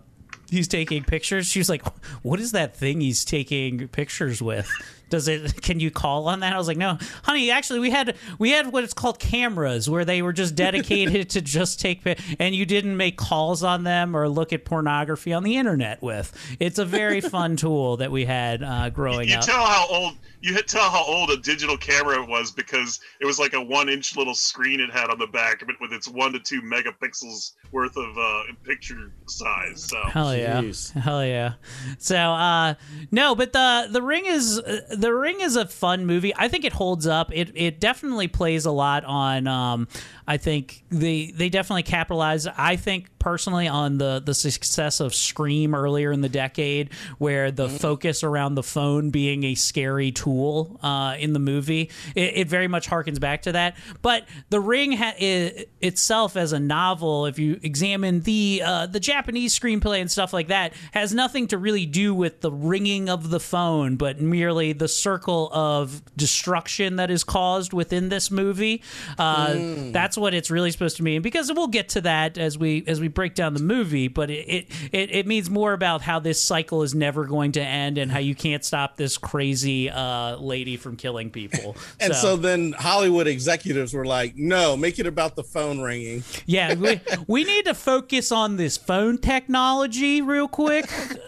he's taking pictures. She was like, "What is that thing he's taking pictures with?" Does it? <laughs> Can you call on that?" I was like, "No, honey. Actually, we had we had what it's called cameras, where they were just dedicated <laughs> to just take pi- and you didn't make calls on them or look at pornography on the internet with. It's a very <laughs> fun tool that we had uh, growing you up. tell how old you hit tell how old a digital camera was because it was like a one inch little screen it had on the back of it with its one to two megapixels worth of uh, picture size. So Hell yeah, hell yeah. So uh, no, but the the ring is uh, the ring is a fun movie. I think it holds up. It it definitely plays a lot on. Um, I think they they definitely capitalize. I think personally on the the success of Scream earlier in the decade, where the focus around the phone being a scary tool uh, in the movie, it, it very much harkens back to that. But the ring ha- i itself as a novel, if you examine the uh, the Japanese screenplay and stuff like that, has nothing to really do with the ringing of the phone, but merely the circle of destruction that is caused within this movie. Uh, Mm. That's what it's really supposed to mean. Because we'll get to that as we as we break down the movie, but it it, it, it means more about how this cycle is never going to end and how you can't stop this crazy uh, lady from killing people. <laughs> And so, then Hollywood executives were like, "No, make it about the phone ringing." Yeah, we, we need to focus on this phone technology real quick.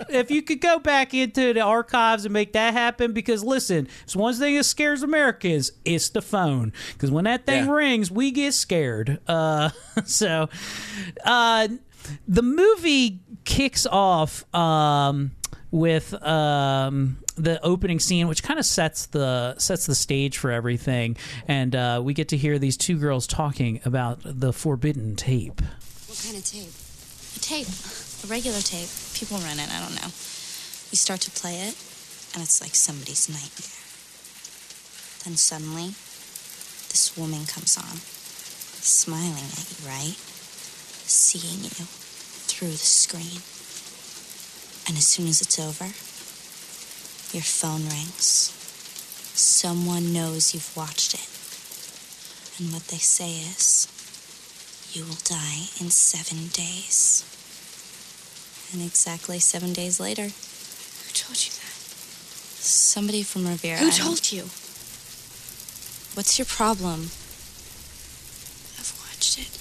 if you could go back into the archives and make that happen, because listen, it's one thing that scares Americans, it's the phone. Because when that thing Yeah. rings, we get scared. Uh, <laughs> so, uh, the movie kicks off um, with um, the opening scene, which kind of sets the sets the stage for everything, and uh, we get to hear these two girls talking about the forbidden tape. What kind of tape? A tape. A regular tape. People rent it, I don't know. You start to play it, and it's like somebody's nightmare. Then suddenly, this woman comes on, smiling at you, right? Seeing you through the screen. And as soon as it's over, your phone rings. Someone knows you've watched it. And what they say is, you will die in seven days. And exactly seven days later. Who told you that? Somebody from Rivera. Who told you? What's your problem? Watched it.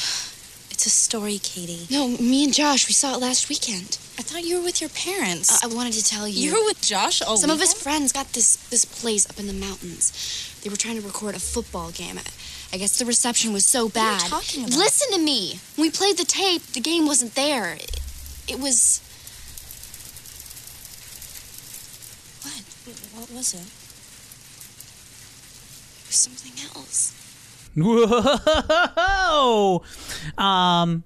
<sighs> It's a story, Katie. No, me and Josh, we saw it last weekend. I thought you were with your parents. I, I wanted to tell you. You were with Josh all Some of his friends got this this place up in the mountains. They were trying to record a football game. I, guess the reception was so What are you bad. talking about? Listen to me. When we played the tape, the game wasn't there. It, it was What? What was it? it was something else. Whoa! Um,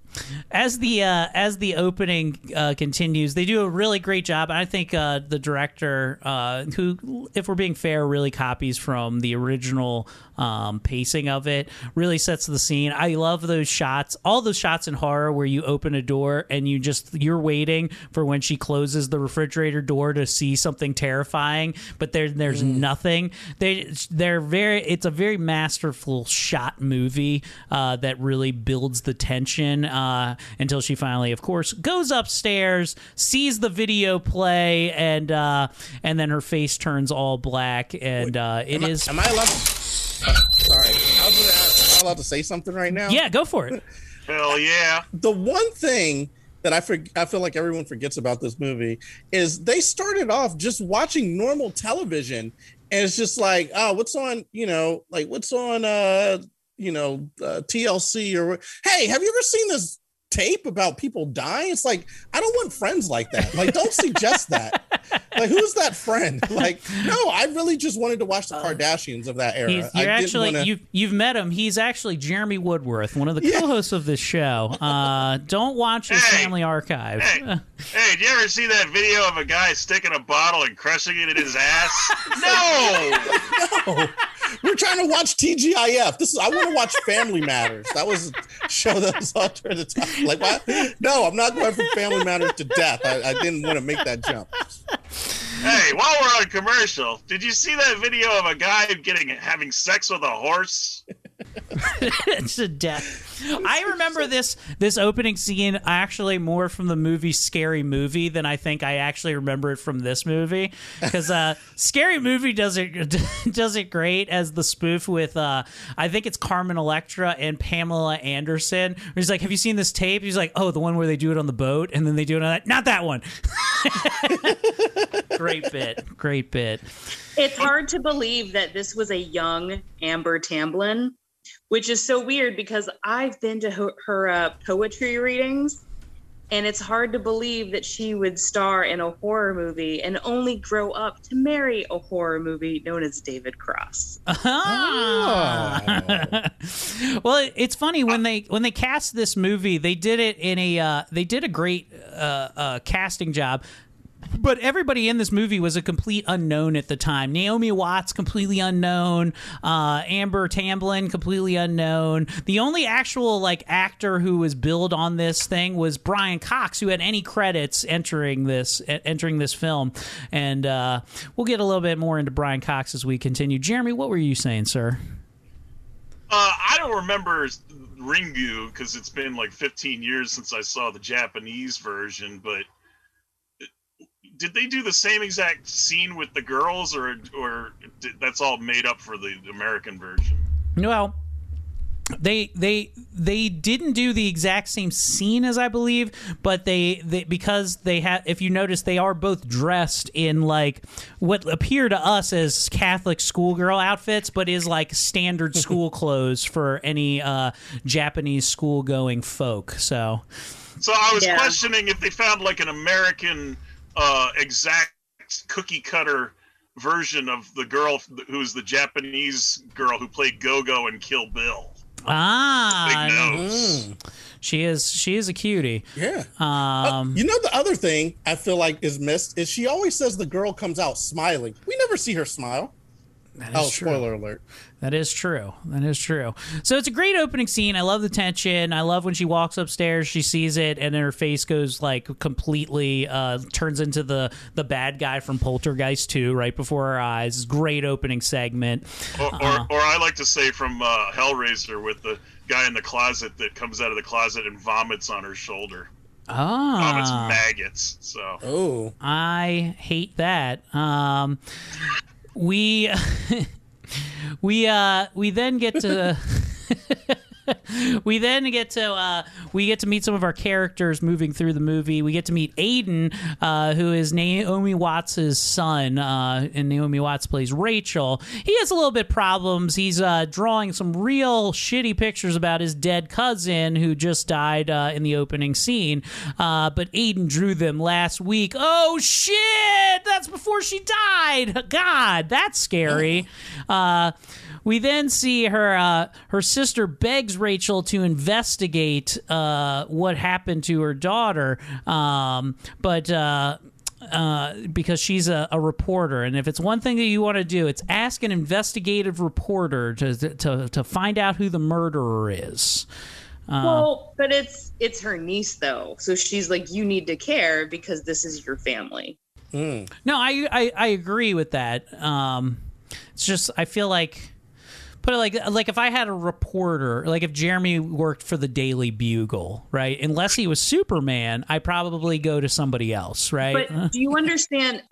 as the uh, as the opening uh, continues, they do a really great job. And I think uh, the director, uh, who, if we're being fair, really copies from the original um, pacing of it, really sets the scene. I love those shots, all those shots in horror where you open a door and you just you're waiting for when she closes the refrigerator door to see something terrifying, but there there's nothing. They they're very. It's a very masterful shot movie uh, that really builds the tension uh, until she finally, of course, goes upstairs, sees the video play, and uh, and then her face turns all black, and uh, it Am I, am I allowed? To, sorry, I was am I allowed to say something right now? Yeah, go for it. <laughs> hell yeah. the one thing that I for, I feel like everyone forgets about this movie is they started off just watching normal television and it's just like oh what's on you know like what's on uh you know uh, TLC or hey have you ever seen this tape about people dying it's like I don't want friends like that like don't <laughs> suggest that like who's that friend <laughs> like no I really just wanted to watch the Kardashians of that era He's, you're didn't actually wanna- you've you've met him. He's actually Jeremy Woodworth, one of the <laughs> co-hosts of this show. Uh, don't watch his Hey. Family Archive. Hey, hey, did you ever see that video of a guy sticking a bottle and crushing it in his ass? no! no, we're trying to watch TGIF. This is I want to watch Family Matters. That was a show that was on at the time. Like what? No, I'm not going from Family Matters to death. I, I didn't want to make that jump. Hey, while we're on commercial, did you see that video of a guy getting having sex with a horse? <laughs> it's a death. I remember this this opening scene actually more from the movie Scary Movie than I think I actually remember it from this movie because uh, Scary Movie does it <laughs> does it great as the spoof with uh, I think it's Carmen Electra and Pamela Anderson. He's like, "Have you seen this tape?" He's like, "Oh, the one where they do it on the boat and then they do it on that." Not that one. <laughs> great bit, great bit. It's hard to believe that this was a young Amber Tamblyn, which is so weird because I've been to her, her uh, poetry readings, and it's hard to believe that she would star in a horror movie and only grow up to marry a horror movie known as David Cross. Ah. <laughs> well, it's funny when they when they cast this movie, they did it in a uh, they did a great uh, uh, casting job. But everybody in this movie was a complete unknown at the time. Naomi Watts, completely unknown. Uh, Amber Tamblyn, completely unknown. The only actual like actor who was billed on this thing was Brian Cox, who had any credits entering this entering this film. And uh, we'll get a little bit more into Brian Cox as we continue. Jeremy, what were you saying, sir? Uh, I don't remember Ringu because it's been like 15 years since I saw the Japanese version. But did they do the same exact scene with the girls, or or did, that's all made up for the American version? Well, they they they didn't do the exact same scene as I believe, but they, they because they have if you notice they are both dressed in like what appear to us as Catholic schoolgirl outfits, but is like standard <laughs> school clothes for any uh, Japanese school going folk. So So I was Yeah. questioning if they found like an American uh, exact cookie cutter version of the girl who's the Japanese girl who played Go-Go in Kill Bill. ah, Big nose. she is she is a cutie. Yeah. Um, you know the other thing I feel like is missed is she always says the girl comes out smiling. We never see her smile. That is oh, true. spoiler alert. That is true. That is true. So it's a great opening scene. I love the tension. I love when she walks upstairs, she sees it, and then her face goes like completely uh, turns into the the bad guy from Poltergeist 2 right before her eyes. Great opening segment. Or, or, Uh, or I like to say from uh, Hellraiser with the guy in the closet that comes out of the closet and vomits on her shoulder. Oh vomits ah, maggots. So oh, I hate that. Um, we <laughs> we uh we then get to <laughs> <laughs> <laughs> we then get to uh, we get to meet some of our characters moving through the movie. We get to meet Aiden, uh, who is Naomi Watts' son, uh, and Naomi Watts plays Rachel. He has a little bit problems. He's uh, drawing some real shitty pictures about his dead cousin who just died uh, in the opening scene. Uh, but Aiden drew them last week. Oh shit! That's before she died. God, that's scary. <laughs> We then see her uh, her sister begs Rachel to investigate uh, what happened to her daughter, um, but. Uh, uh, because she's a, a reporter, and if it's one thing that you want to do, it's ask an investigative reporter to to, to find out who the murderer is. Uh, well, but it's it's her niece though, so she's like, you need to care because this is your family. No, I, I I agree with that. Um, it's just I feel like put it like like if I had a reporter, like if Jeremy worked for the Daily Bugle, right? Unless he was Superman, I probably go to somebody else, right? But do you understand?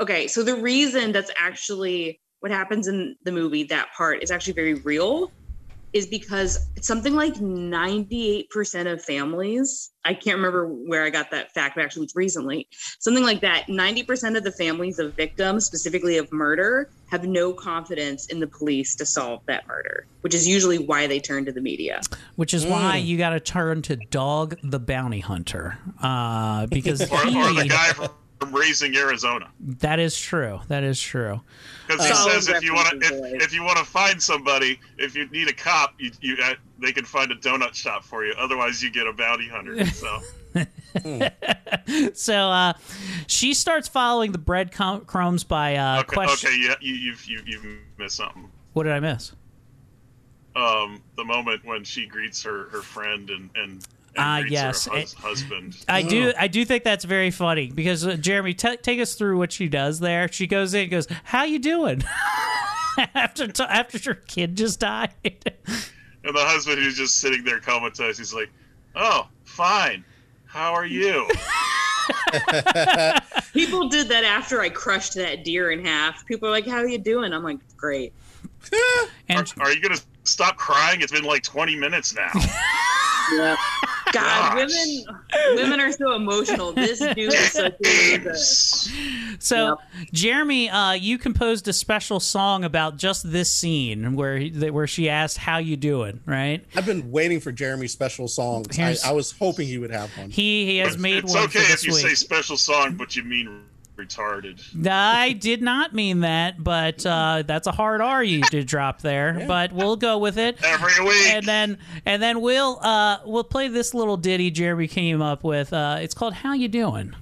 Okay, so the reason that's actually what happens in the movie, that part is actually very real, is because it's something like 98% of families, I can't remember where I got that fact, but actually it's recently, something like that. 90% of the families of victims, specifically of murder, have no confidence in the police to solve that murder, which is usually why they turn to the media. Which is why you got to turn to Dog the Bounty Hunter, uh, because <laughs> or, he, or the guy from, from Raising Arizona. that is true. That is true. Because he Solid says if you want to if, if you want to find somebody, if you need a cop, you, you uh, they can find a donut shop for you. Otherwise, you get a bounty hunter. So <laughs> so uh, she starts following the breadcrumbs by uh, okay, question. okay, yeah, you, you've you, you've missed something. What did I miss? Um, the moment when she greets her her friend and and, and Ah, greets yes. her hus- husband. I do. I do think that's very funny because uh, Jeremy, t- take us through what she does there. She goes in, and goes, "How you doing?" <laughs> after t- after your kid just died. <laughs> And the husband who's just sitting there comatose, he's like, "Oh, fine. How are you?" <laughs> People did that after I crushed that deer in half. People are like, "How are you doing?" I'm like, "Great." are, are you gonna stop crying? It's been like 20 minutes now. Yeah. God, Gosh. women women are so emotional. This dude is such a So, <laughs> Jeremy, uh, you composed a special song about just this scene where he, where she asked, "How you doing?" Right? I've been waiting for Jeremy's special song. I, I was hoping he would have one. He he has made it's one okay for if you week. say special song, but you mean retarded. I did not mean that, but uh, that's a hard R you did drop there. But we'll go with it every week, and then and then we'll uh, we'll play this little ditty Jeremy came up with. Uh, it's called "How You Doing."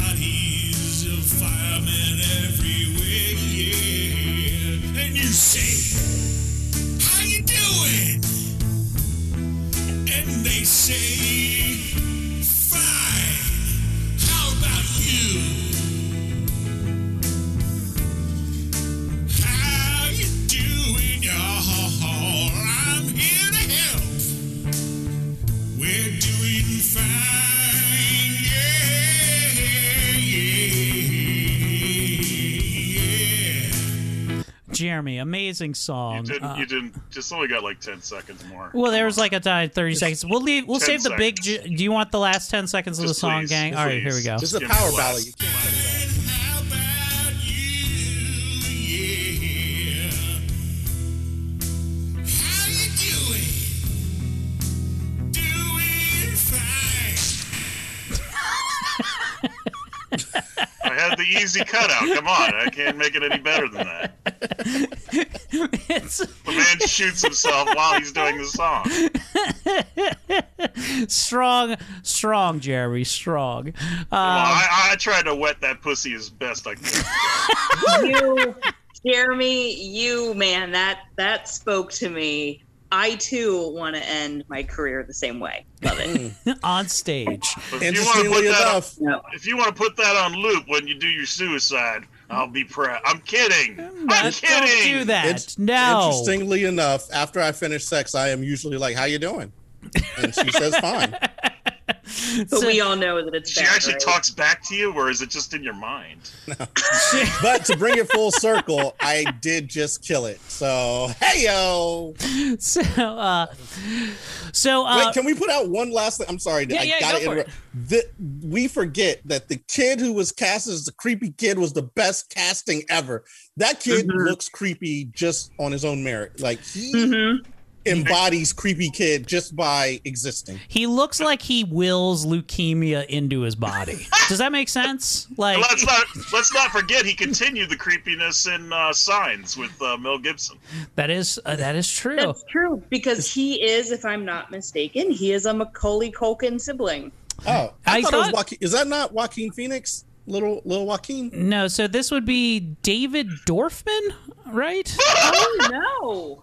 Bodies of firemen everywhere. And you say, amazing song. You didn't. Uh, you didn't. Just only got like 10 seconds more. well, there was like a time, thirty seconds. We'll leave. We'll 10 save the big. ju- Do you want the last ten seconds of the Just song, please, gang? All right, here we go. This is a Give me power the ballad. Easy cutout. Come on, I can't make it any better than that. It's The man shoots himself while he's doing the song. strong, strong, Jeremy, strong. Um, Well, I, I tried to wet that pussy as best I could. you, Jeremy, you man, that that spoke to me. I too want to end my career the same way. Love it. Mm. <laughs> on stage. But if you want to put Interestingly that enough, on, if you want to put that on loop when you do your suicide, I'll be proud. I'm kidding. I'm Don't kidding. do that. It's- no. Interestingly enough, after I finish sex, I am usually like, "How you doing?" And she says, "Fine." <laughs> But we all know that it's She bad, actually right? talks back to you, or is it just in your mind? <laughs> But to bring it full circle, I did just kill it. So, hey yo. So, uh, so uh, Wait, can we put out one last thing? I'm sorry, Yeah, I yeah, gotta go for interrupt. The, we forget that the kid who was cast as the creepy kid was the best casting ever. That kid Mhm. looks creepy just on his own merit. Like he Mhm. Embodies creepy kid just by existing. he looks like he wills leukemia into his body. <laughs> Does that make sense? Like, let's not let's not forget he continued the creepiness in uh, Signs with uh, Mel Gibson. that is uh, that is true. That's true because he is, if I'm not mistaken, he is a Macaulay Culkin sibling. Oh, I, I thought, it was thought- Joaquin. Is that not Joaquin Phoenix? Little little Joaquin? No, so this would be David Dorfman, right? <laughs> oh no!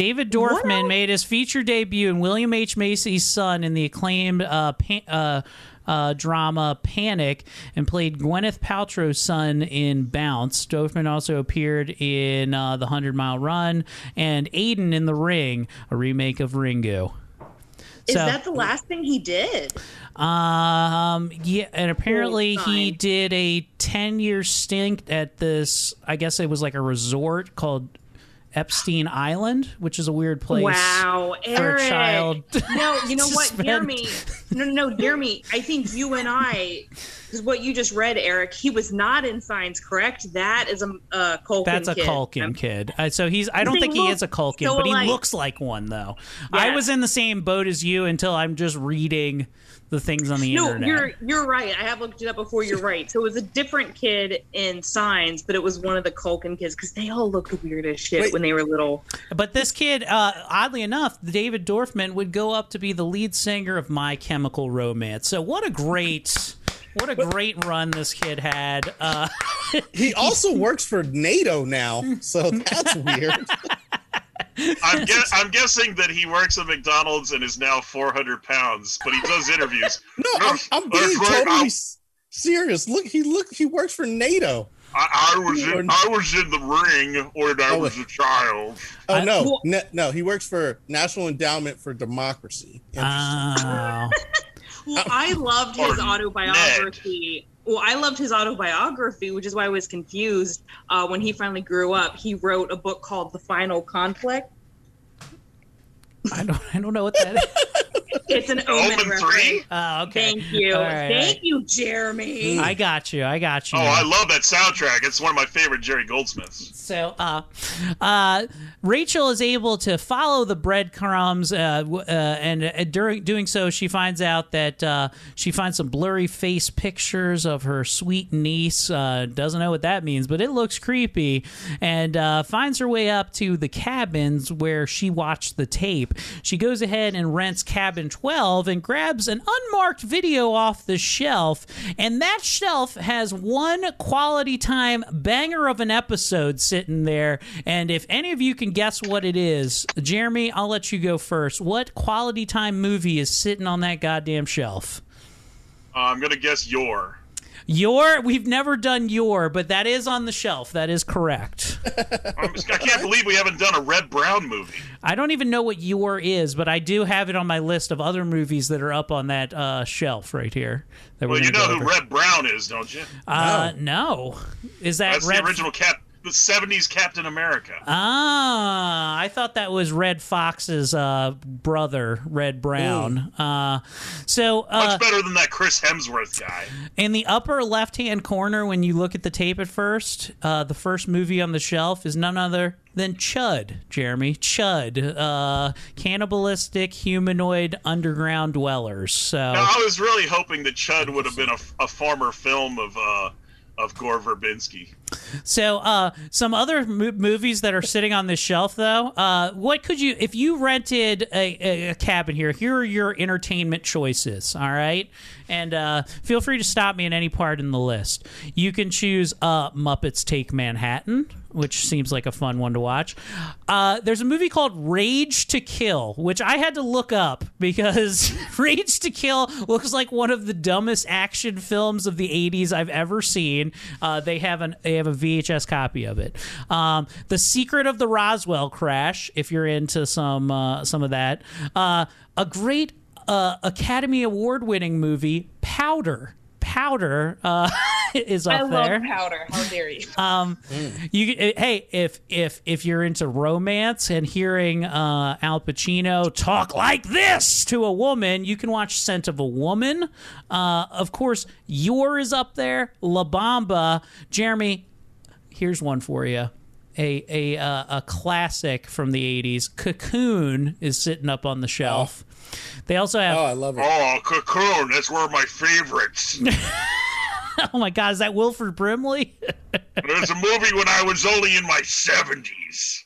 David Dorfman made his feature debut in William H. Macy's son in the acclaimed uh, pa- uh, uh, drama Panic and played Gwyneth Paltrow's son in Bounce. Dorfman also appeared in uh, The Hundred Mile Run and Aiden in The Ring, a remake of Ringu. Is So- that the last thing he did? Um. Yeah, and apparently Cool, he did a ten-year stint at this. I guess it was like a resort called Epstein Island, which is a weird place. Wow, for Eric. a child. <laughs> <laughs> No, you know what, spend- me! No, no, no, me. I think you and I, because what you just read, Eric, he was not in Signs, correct? That is a uh, Culkin That's a kid. Culkin kid. Uh, so he's. I don't think he is a Culkin, so but he alike. looks like one though. I was in the same boat as you until I'm just reading the things on the No, internet. you're you're right. I have looked it up before. You're right. So it was a different kid in Signs, but it was one of the Culkin kids because they all looked weird as shit when they were little. But this kid, uh, oddly enough, David Dorfman would go up to be the lead singer of My Chemical Romance. So what a great, what a great run this kid had. Uh, He <laughs> also works for NATO now, so that's weird. <laughs> I'm, <laughs> gue- I'm guessing that he works at McDonald's and is now 400 pounds, but he does interviews. <laughs> No, I'm, I'm being right, totally I'm- serious. Look, he look he works for NATO. I, I was in, I was in the ring when I Oh, was a child. Oh no, Ne- no, he works for National Endowment for Democracy. Oh. <laughs> Well, I loved his Or autobiography. Well, I loved his autobiography, which is why I was confused uh, when he finally grew up. He wrote a book called The Final Conflict. I don't, I don't know what that is. <laughs> It's an Omen, Omen three? Oh, okay. Thank you. All right, Thank all right. you, Jeremy. I got you. I got you. Oh, I love that soundtrack. It's one of my favorite Jerry Goldsmiths. So, uh, uh, Rachel is able to follow the breadcrumbs, uh, uh, and uh, during doing so, she finds out that uh, she finds some blurry face pictures of her sweet niece. Uh, doesn't know what that means, but it looks creepy, and uh, finds her way up to the cabins where she watched the tape. She goes ahead and rents cabin 12 and grabs an unmarked video off the shelf, and that shelf has one quality time banger of an episode sitting there. And if any of you can guess what it is, Jeremy, I'll let you go first. What quality time movie is sitting on that goddamn shelf? Uh, I'm gonna guess Yor. Yor, we've never done Yor, but that is on the shelf. That is correct. <laughs> I'm just- I can't believe we haven't done a Red Brown movie. I don't even know what Yor is, but I do have it on my list of other movies that are up on that uh, shelf right here. That we're Well, you know who over. Red Brown is, don't you? Uh, no. Is that That's Red? the original Cap, the '70s Captain America. Ah, I thought that was Redd Foxx's uh, brother, Red Brown. Uh, so, uh, Much better than that Chris Hemsworth guy. in the upper left-hand corner, when you look at the tape at first, uh, the first movie on the shelf is none other than Chud. Jeremy Chud, uh, cannibalistic humanoid underground dwellers. So. Now, I was really hoping that Chud would have been a, a former film of uh, of Gore Verbinski. So, uh, some other mo- movies that are sitting on this shelf, though. Uh, what could you, if you rented a, a, a cabin here? Here are your entertainment choices. All right, and uh, feel free to stop me at any part in the list. You can choose uh, Muppets Take Manhattan, which seems like a fun one to watch. Uh, there's a movie called Rage to Kill, which I had to look up because <laughs> Rage to Kill looks like one of the dumbest action films of the 80s I've ever seen. Uh, they have an they have a VHS copy of it. Um, the Secret of the Roswell Crash, if you're into some uh, some of that. Uh, a great uh, Academy Award winning movie, Powder. Powder uh, <laughs> is up I love there. powder. How dare you? <laughs> Um, you uh, hey, if if if you're into romance and hearing uh, Al Pacino talk like this to a woman, you can watch Scent of a Woman. Uh, of course, Yor is up there. La Bamba, Jeremy. Here's one for you. A a uh, a classic from the '80s. Cocoon is sitting up on the shelf. They also have. Oh, I love it. Oh, Cocoon. That's one of my favorites. <laughs> oh my God, is that Wilford Brimley? <laughs> It's a movie when I was only in my 70s.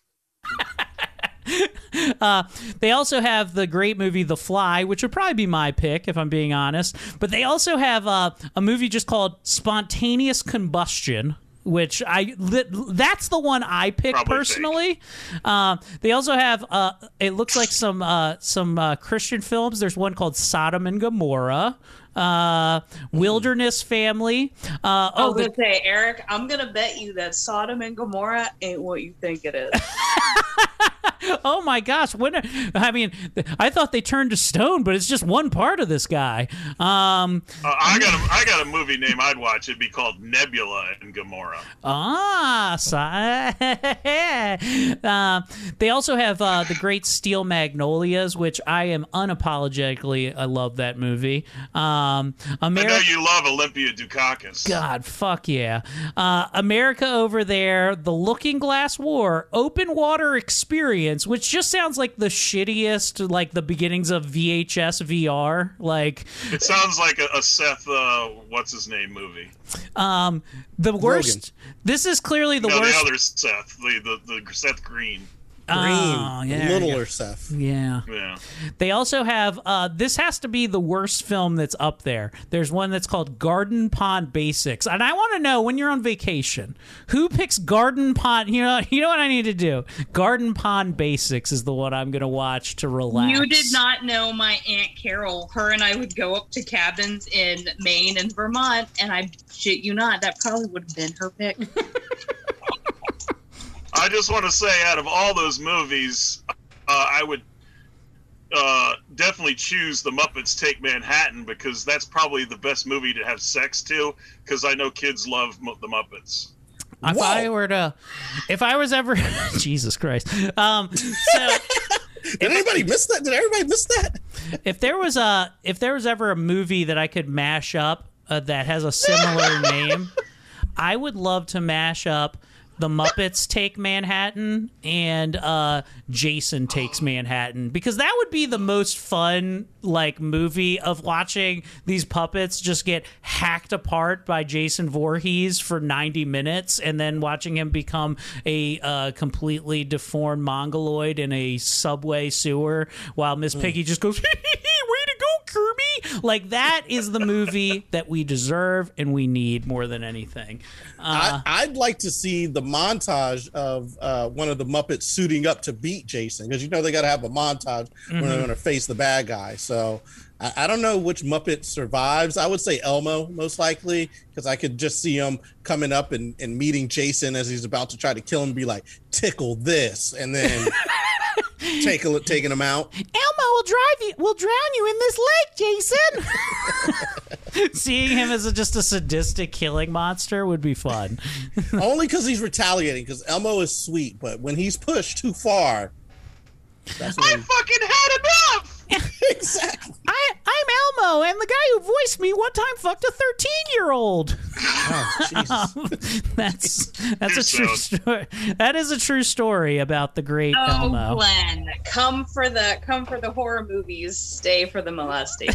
<laughs> Uh, they also have the great movie The Fly, which would probably be my pick if I'm being honest. But they also have uh, a movie just called Spontaneous Combustion. Which I that's the one I pick Probably personally. Um, they also have uh, it looks like some uh, some uh, Christian films. There's one called Sodom and Gomorrah, uh, Wilderness Family. Uh, I oh, was the, gonna say, Eric, I'm gonna bet you that Sodom and Gomorrah ain't what you think it is. <laughs> oh my gosh! When I mean, I thought they turned to stone, but it's just one part of this guy. Um, Uh, I got a, I got a movie name I'd watch. It'd be called Nebula and Gomorrah. Ah, si- <laughs> uh, they also have uh, the Great Steel Magnolias, which I am unapologetically. I love that movie. Um, I know you love Olympia Dukakis. God, fuck yeah. Uh, America over there, The Looking Glass War, Open Water Experience, which just sounds like the shittiest, like the beginnings of VHS VR. Like, It sounds like a, a Seth, uh, what's his name movie. um, the worst. This is clearly the no, worst. the other Seth, the, the the Seth Green. Green, Oh, yeah, littler go. Seth. Yeah. Yeah. They also have uh, this has to be the worst film that's up there. There's one that's called Garden Pond Basics, and I want to know when you're on vacation, who picks Garden Pond? You know, you know what I need to do. Garden Pond Basics is the one I'm gonna watch to relax. You did not know my Aunt Carol. Her and I would go up to cabins in Maine and Vermont, and I shit you not, that probably would have been her pick. <laughs> I just want to say, out of all those movies, uh, I would uh, definitely choose The Muppets Take Manhattan because that's probably the best movie to have sex to. Because I know kids love Mu- The Muppets. If I were to, if I was ever, <laughs> Jesus Christ. Um, so <laughs> Did anybody miss that? Did everybody miss that? if there was a, if there was ever a movie that I could mash up uh, that has a similar <laughs> name, I would love to mash up. The Muppets Take Manhattan and uh, Jason Takes Manhattan. Because that would be the most fun like movie of watching these puppets just get hacked apart by Jason Voorhees for 90 minutes and then watching him become a uh, completely deformed mongoloid in a subway sewer while Miss Piggy just goes, way to go, Kermie. Like that is the movie <laughs> that we deserve and we need more than anything. Uh, I, I'd like to see the montage of uh, one of the Muppets suiting up to beat Jason because you know they got to have a montage when they're Mhm. going to face the bad guy. So I, I don't know which Muppet survives. I would say Elmo most likely because I could just see him coming up and, and meeting Jason as he's about to try to kill him, and be like, "Tickle this," and then <laughs> take a, taking him out. Elmo will drive you, will drown you in this lake, Jason. <laughs> Seeing him as a, just a sadistic killing monster would be fun. <laughs> Only because he's retaliating. Because Elmo is sweet, but when he's pushed too far, that's when I fucking had enough. <laughs> exactly. I, I'm Elmo, and the guy who voiced me one time fucked a 13 year old. <laughs> Oh, <laughs> that's that's a true story. That is a true story about the great Oh, Elmo. Glenn, come for the come for the horror movies, stay for the molestation.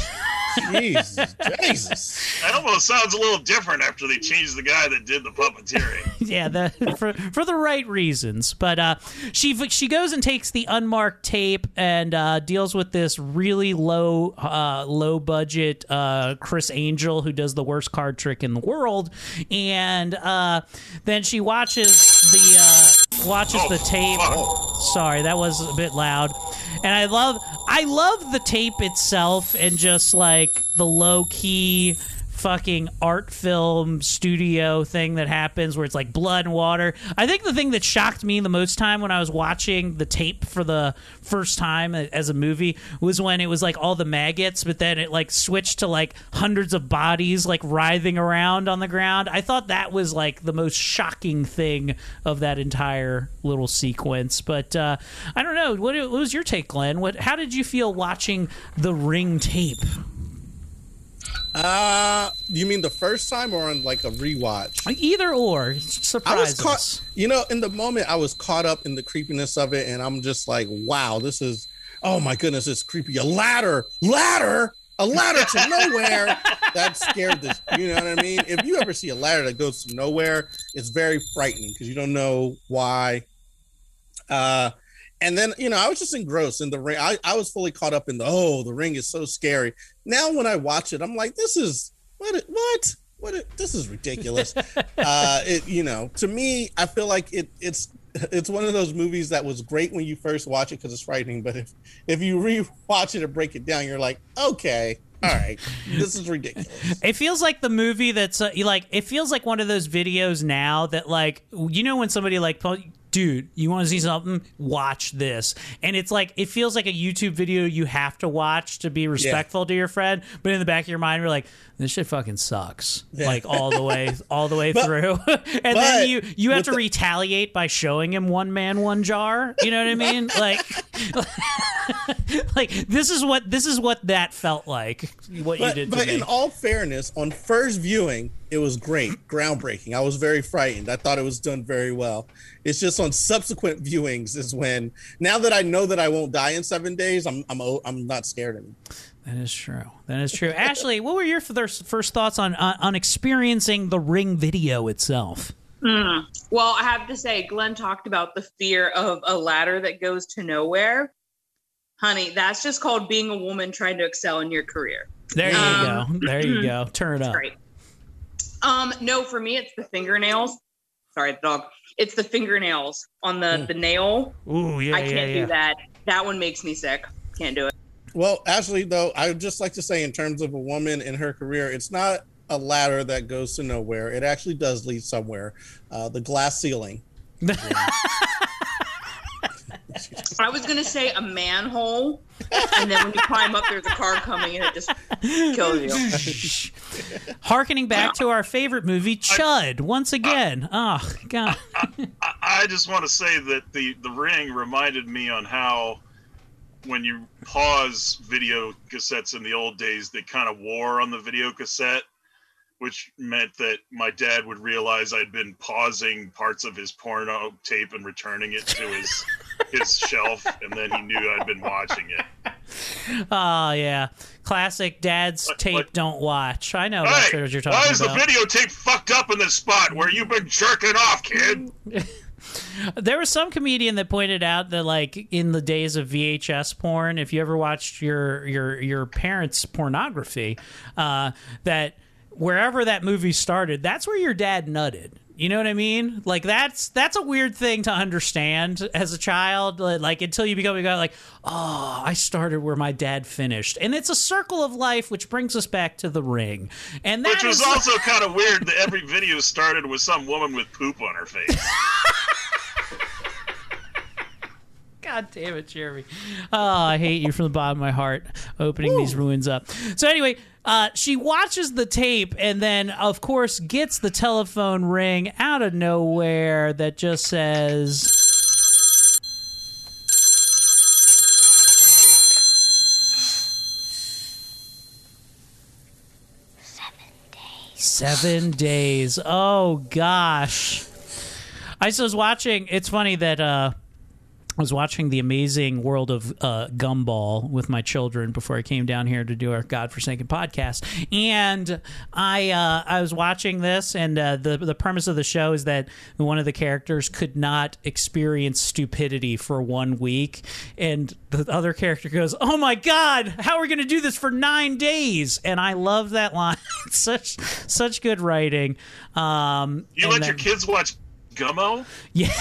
Jesus, Jesus. That almost sounds a little different after they changed the guy that did the puppeteering. yeah, the, for for the right reasons. But uh, she she goes and takes the unmarked tape and uh, deals with this really low uh, low budget uh, Criss Angel who does the worst card trick in the world, and uh, then she watches the uh, watches the tape. Sorry, that was a bit loud. And I love I love the tape itself and just like the low key fucking art film studio thing that happens where it's like blood and water. I think the thing that shocked me the most time when I was watching the tape for the first time as a movie was when it was like all the maggots, but then it like switched to like hundreds of bodies like writhing around on the ground. I thought that was like the most shocking thing of that entire little sequence. But uh, I don't know. What, what was your take, Glenn? What? How did you feel watching the Ring tape? Uh, you mean the first time or on like a rewatch? Either or. I Surprise was caught. You know, in the moment, I was caught up in the creepiness of it, and I'm just like, "Wow, this is. Oh my goodness, it's creepy. A ladder, ladder, a ladder to <laughs> nowhere." that scared this. You know what I mean? If you ever see a ladder that goes to nowhere, it's very frightening because you don't know why. Uh, and then you know, I was just engrossed in the ring. I, I was fully caught up in the oh, the ring is so scary. Now when I watch it, I'm like, this is what? What? what? this is ridiculous. <laughs> uh, it, you know, to me, I feel like it. It's it's one of those movies that was great when you first watch it because it's frightening, but if if you rewatch it and break it down, you're like, okay, all right, this is ridiculous. It feels like the movie that's uh, like. It feels like one of those videos now that like you know when somebody like, dude, you want to see something? Watch this, and it's like it feels like a YouTube video you have to watch to be respectful to your friend, but in the back of your mind, you're like, this shit fucking sucks, Yeah. like all the way, <laughs> all the way But- through, <laughs> and then you you have to the- retaliate by showing him one man, one jar. You know what I mean? <laughs> Like, like this is what this is what that felt like. What you but, did to but me. in all fairness, on first viewing, it was great, groundbreaking. I was very frightened. I thought it was done very well. It's just on subsequent viewings is when now that I know that I won't die in seven days, I'm I'm o- I'm not scared anymore. That is true. That is true. Ashley, what were your first first thoughts on on, on experiencing the Ring video itself? Hmm. Well, I have to say, Glenn talked about the fear of a ladder that goes to nowhere. Honey, that's just called being a woman trying to excel in your career. There you Um, go. There you go. Turn it up. Great. Um, no, for me, it's the fingernails. Sorry, the dog. It's the fingernails on the the nail. Ooh, yeah, I can't yeah. do that. That one makes me sick. Can't do it. Well, Ashley, though, I would just like to say, in terms of a woman in her career, it's not a ladder that goes to nowhere. It actually does lead somewhere. Uh, the glass ceiling. <laughs> I was gonna say a manhole, and then when you climb up, there's a car coming and it just kills you. <laughs> Harkening back to our favorite movie, Chud, once again. Oh God. I, I just want to say that the the ring reminded me on how when you pause video cassettes in the old days, they kind of wore on the video cassette, which meant that my dad would realize I'd been pausing parts of his porno tape and returning it to his <laughs> his shelf, and then he knew I'd been watching it. Oh yeah. Classic dad's tape don't watch. I know that's Hey, what you're talking why is about. the videotape fucked up in this spot where you've been jerking off, kid? <laughs> There was some comedian that pointed out that, like in the days of VHS porn, if you ever watched your your your parents' pornography, uh, that wherever that movie started, that's where your dad nutted. You know what I mean? Like that's that's a weird thing to understand as a child. Like until you become a guy, like, oh, I started where my dad finished, and it's a circle of life, which brings us back to the ring. And that Which was is- also kind of weird that every video started with some woman with poop on her face. <laughs> God damn it, Jeremy. Oh, I hate you from the bottom of my heart opening these ruins up. So, anyway, uh, she watches the tape and then, of course, gets the telephone ring out of nowhere that just says. Seven days. Seven days. Oh gosh. I was watching. It's funny that uh, I was watching the amazing world of uh, Gumball with my children before I came down here to do our godforsaken podcast, and I uh, I was watching this, and uh, the the premise of the show is that one of the characters could not experience stupidity for one week, and the other character goes, "Oh my god, how are we going to do this for nine days?" And I love that line. <laughs> such such good writing. Um, You let your kids watch Gummo? <laughs> Yeah.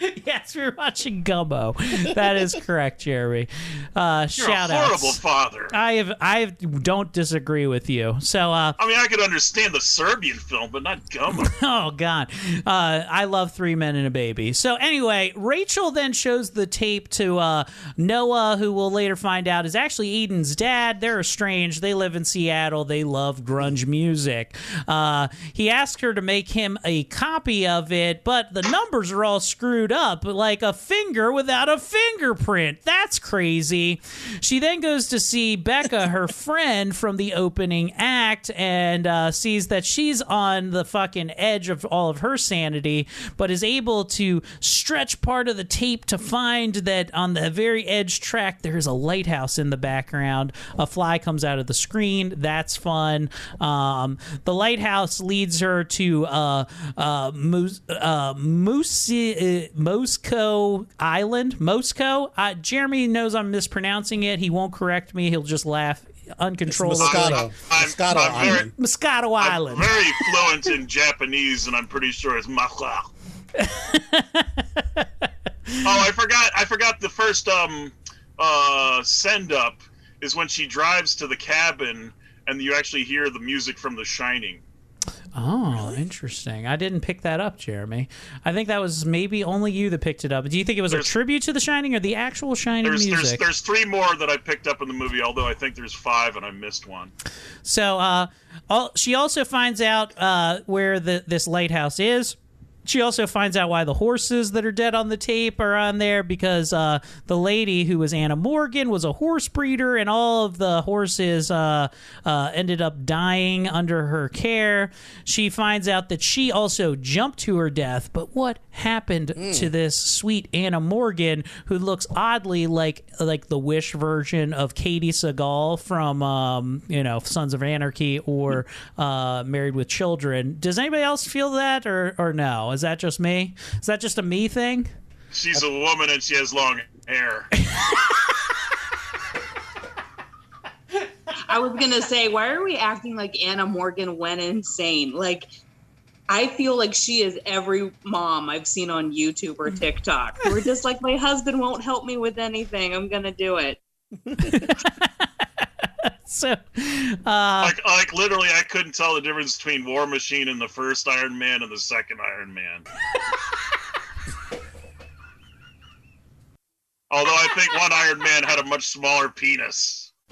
<laughs> yes, we were watching Gumbo. That is correct, Jeremy. Uh, You're shout a horrible outs. father. I have I don't disagree with you. So uh, I mean, I could understand the Serbian film, but not Gumbo. <laughs> oh god uh, i love three men and a baby so anyway rachel then shows the tape to uh, noah who we'll later find out is actually eden's dad they're estranged they live in seattle they love grunge music uh, he asked her to make him a copy of it but the numbers are all screwed up like a finger without a fingerprint that's crazy she then goes to see becca <laughs> her friend from the opening act and uh, sees that she's on the fucking edge of all of her sanity, but is able to stretch part of the tape to find that on the very edge track there's a lighthouse in the background. A fly comes out of the screen. That's fun. Um, the lighthouse leads her to uh, uh, Mus- uh, Mus- Moscow Island. Mosco. Uh, Jeremy knows I'm mispronouncing it. He won't correct me. He'll just laugh uncontrollable. Moscato. I'm, Moscato I'm very, Island. Moscato I'm very fluent in Japanese, and I'm pretty sure it's macha. <laughs> oh, I forgot. I forgot the first um uh send up is when she drives to the cabin, and you actually hear the music from The Shining. Oh, interesting. I didn't pick that up, Jeremy. I think that was maybe only you that picked it up. Do you think it was a tribute to The Shining or the actual Shining There's there's music? there's three more that I picked up in the movie, although I think there's five and I missed one. So uh, all, she also finds out uh, where the this lighthouse is. She also finds out why the horses that are dead on the tape are on there because uh, the lady who was Anna Morgan was a horse breeder, and all of the horses uh, uh, ended up dying under her care. She finds out that she also jumped to her death, but what happened to this sweet Anna Morgan, who looks oddly like like the Wish version of Katey Sagal from um, you know Sons of Anarchy or uh, Married with Children. Does anybody else feel that, or or no? Is that just me? Is that just a me thing? She's a woman and she has long hair. I was gonna say, why are we acting like Anna Morgan went insane? Like, I feel like she is every mom I've seen on YouTube or mm-hmm. TikTok. We're just like, my husband won't help me with anything. I'm gonna do it. <laughs> <laughs> So, uh, like like literally, I couldn't tell the difference between War Machine and the first Iron Man and the second Iron Man. <laughs> Although I think one Iron Man had a much smaller penis. <laughs>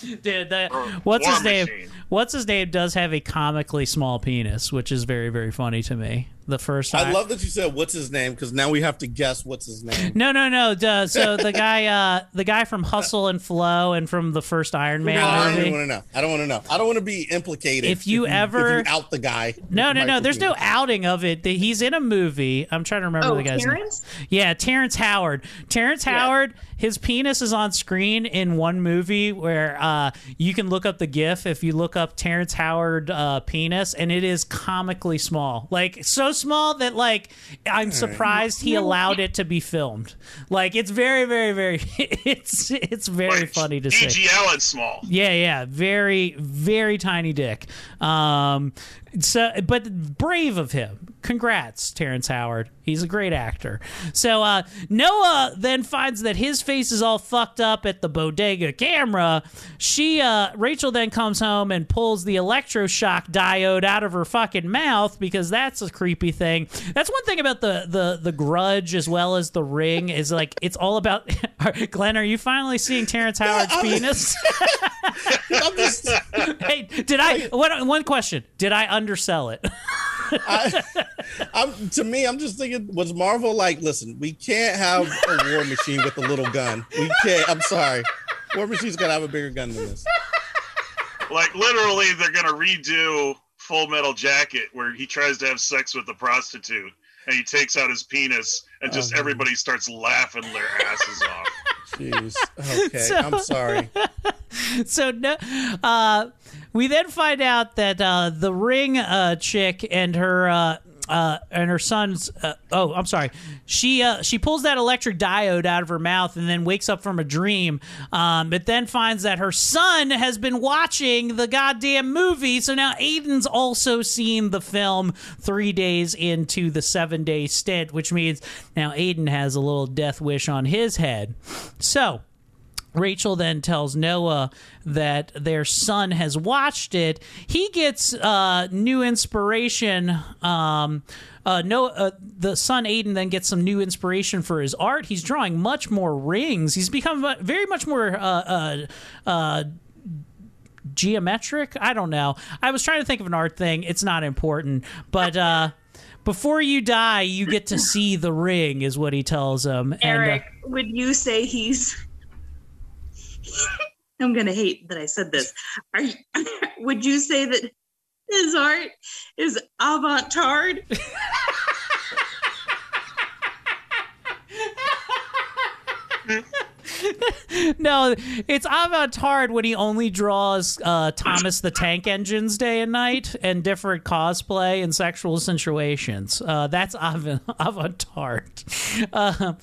dude, that, what's War his name? What's his name does have a comically small penis, which is very very funny to me. The first time. I love that you said what's his name because now we have to guess what's his name. No, no, no. <laughs> Duh. So the guy, uh, the guy from Hustle and Flow, and from the first Iron Man I don't want to know. I don't want to know. I don't want to be implicated. If you ever- if you out the guy, No, no, no. There's no outing of it. The- He's in a movie. I'm trying to remember Oh, the guy's Terrence? name. Yeah, Terrence Howard. Terrence Howard. His penis is on screen in one movie where uh, you can look up the GIF if you look up Terrence Howard uh, penis, and it is comically small. Like so small that like I'm surprised he allowed it to be filmed. Like it's very, very, very. <laughs> It's it's very funny to see. GG Allin small. Yeah, yeah, very, very tiny dick. Um, so, but brave of him. Congrats, Terrence Howard. He's a great actor. So uh, Noah then finds that his face is all fucked up at the bodega camera. She, uh, Rachel, then comes home and pulls the electroshock diode out of her fucking mouth because that's a creepy thing. That's one thing about the the the Grudge as well as the Ring is like it's all about. <laughs> Glenn, are you finally seeing Terrence Howard's penis? <laughs> I'm just, hey, did I? What? One question: Did I undersell it? <laughs> I, I'm to me, I'm just thinking, was Marvel like, listen, we can't have a war machine with a little gun. We can't. I'm sorry, war machine's gotta have a bigger gun than this. Like literally, they're gonna redo Full Metal Jacket where he tries to have sex with the prostitute and he takes out his penis and just Oh. everybody starts laughing their asses off. Jeez. Okay, <laughs> So- I'm sorry. <laughs> so no, uh, we then find out that uh, the ring uh, chick and her. Uh, uh, and her son's uh, oh i'm sorry she uh, she pulls that electric diode out of her mouth and then wakes up from a dream um, but then finds that her son has been watching the goddamn movie so now aiden's also seen the film three days into the seven day stint which means now aiden has a little death wish on his head so Rachel then tells Noah that their son has watched it. He gets uh, new inspiration. Um, uh, uh, the son Aiden then gets some new inspiration for his art. He's drawing much more rings. He's become very much more. Uh, uh, uh, geometric i don't know i was trying to think of an art thing it's not important but before you die you get to see the ring is what he tells him and Eric, would you say he's? <laughs> I'm gonna hate that I said this. Are you, <laughs> would you say that his art is avant-garde? <laughs> no, it's avant-garde when he only draws uh, Thomas the Tank Engines day and night and different cosplay and sexual situations. Uh, that's avant- avant-garde. Uh,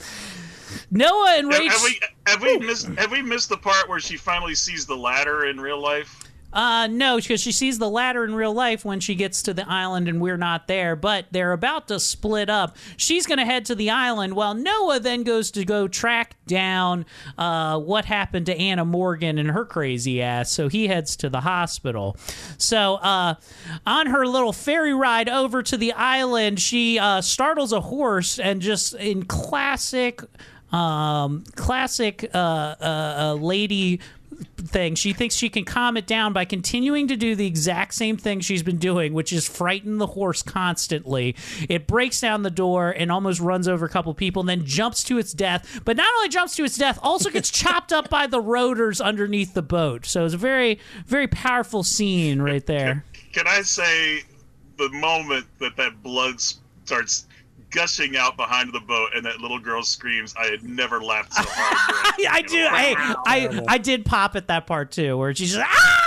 Noah and Have, Rach. have we have we missed have we missed the part where she finally sees the ladder in real life? Uh, no, because she sees the ladder in real life when she gets to the island and we're not there, but they're about to split up. She's going to head to the island while Noah then goes to go track down uh, what happened to Anna Morgan and her crazy ass. So he heads to the hospital. So uh, on her little ferry ride over to the island, she uh, startles a horse and just in classic. Um, classic uh, uh, uh, lady thing. She thinks she can calm it down by continuing to do the exact same thing she's been doing, which is frighten the horse constantly. It breaks down the door and almost runs over a couple people and then jumps to its death. But not only jumps to its death, also gets <laughs> chopped up by the rotors underneath the boat. So it's a very, very powerful scene right there. Can I say the moment that that blood starts gushing out behind the boat and that little girl screams, I had never laughed so hard. during- <laughs> I do. Hey, I I did pop at that part too, where she's like, ah!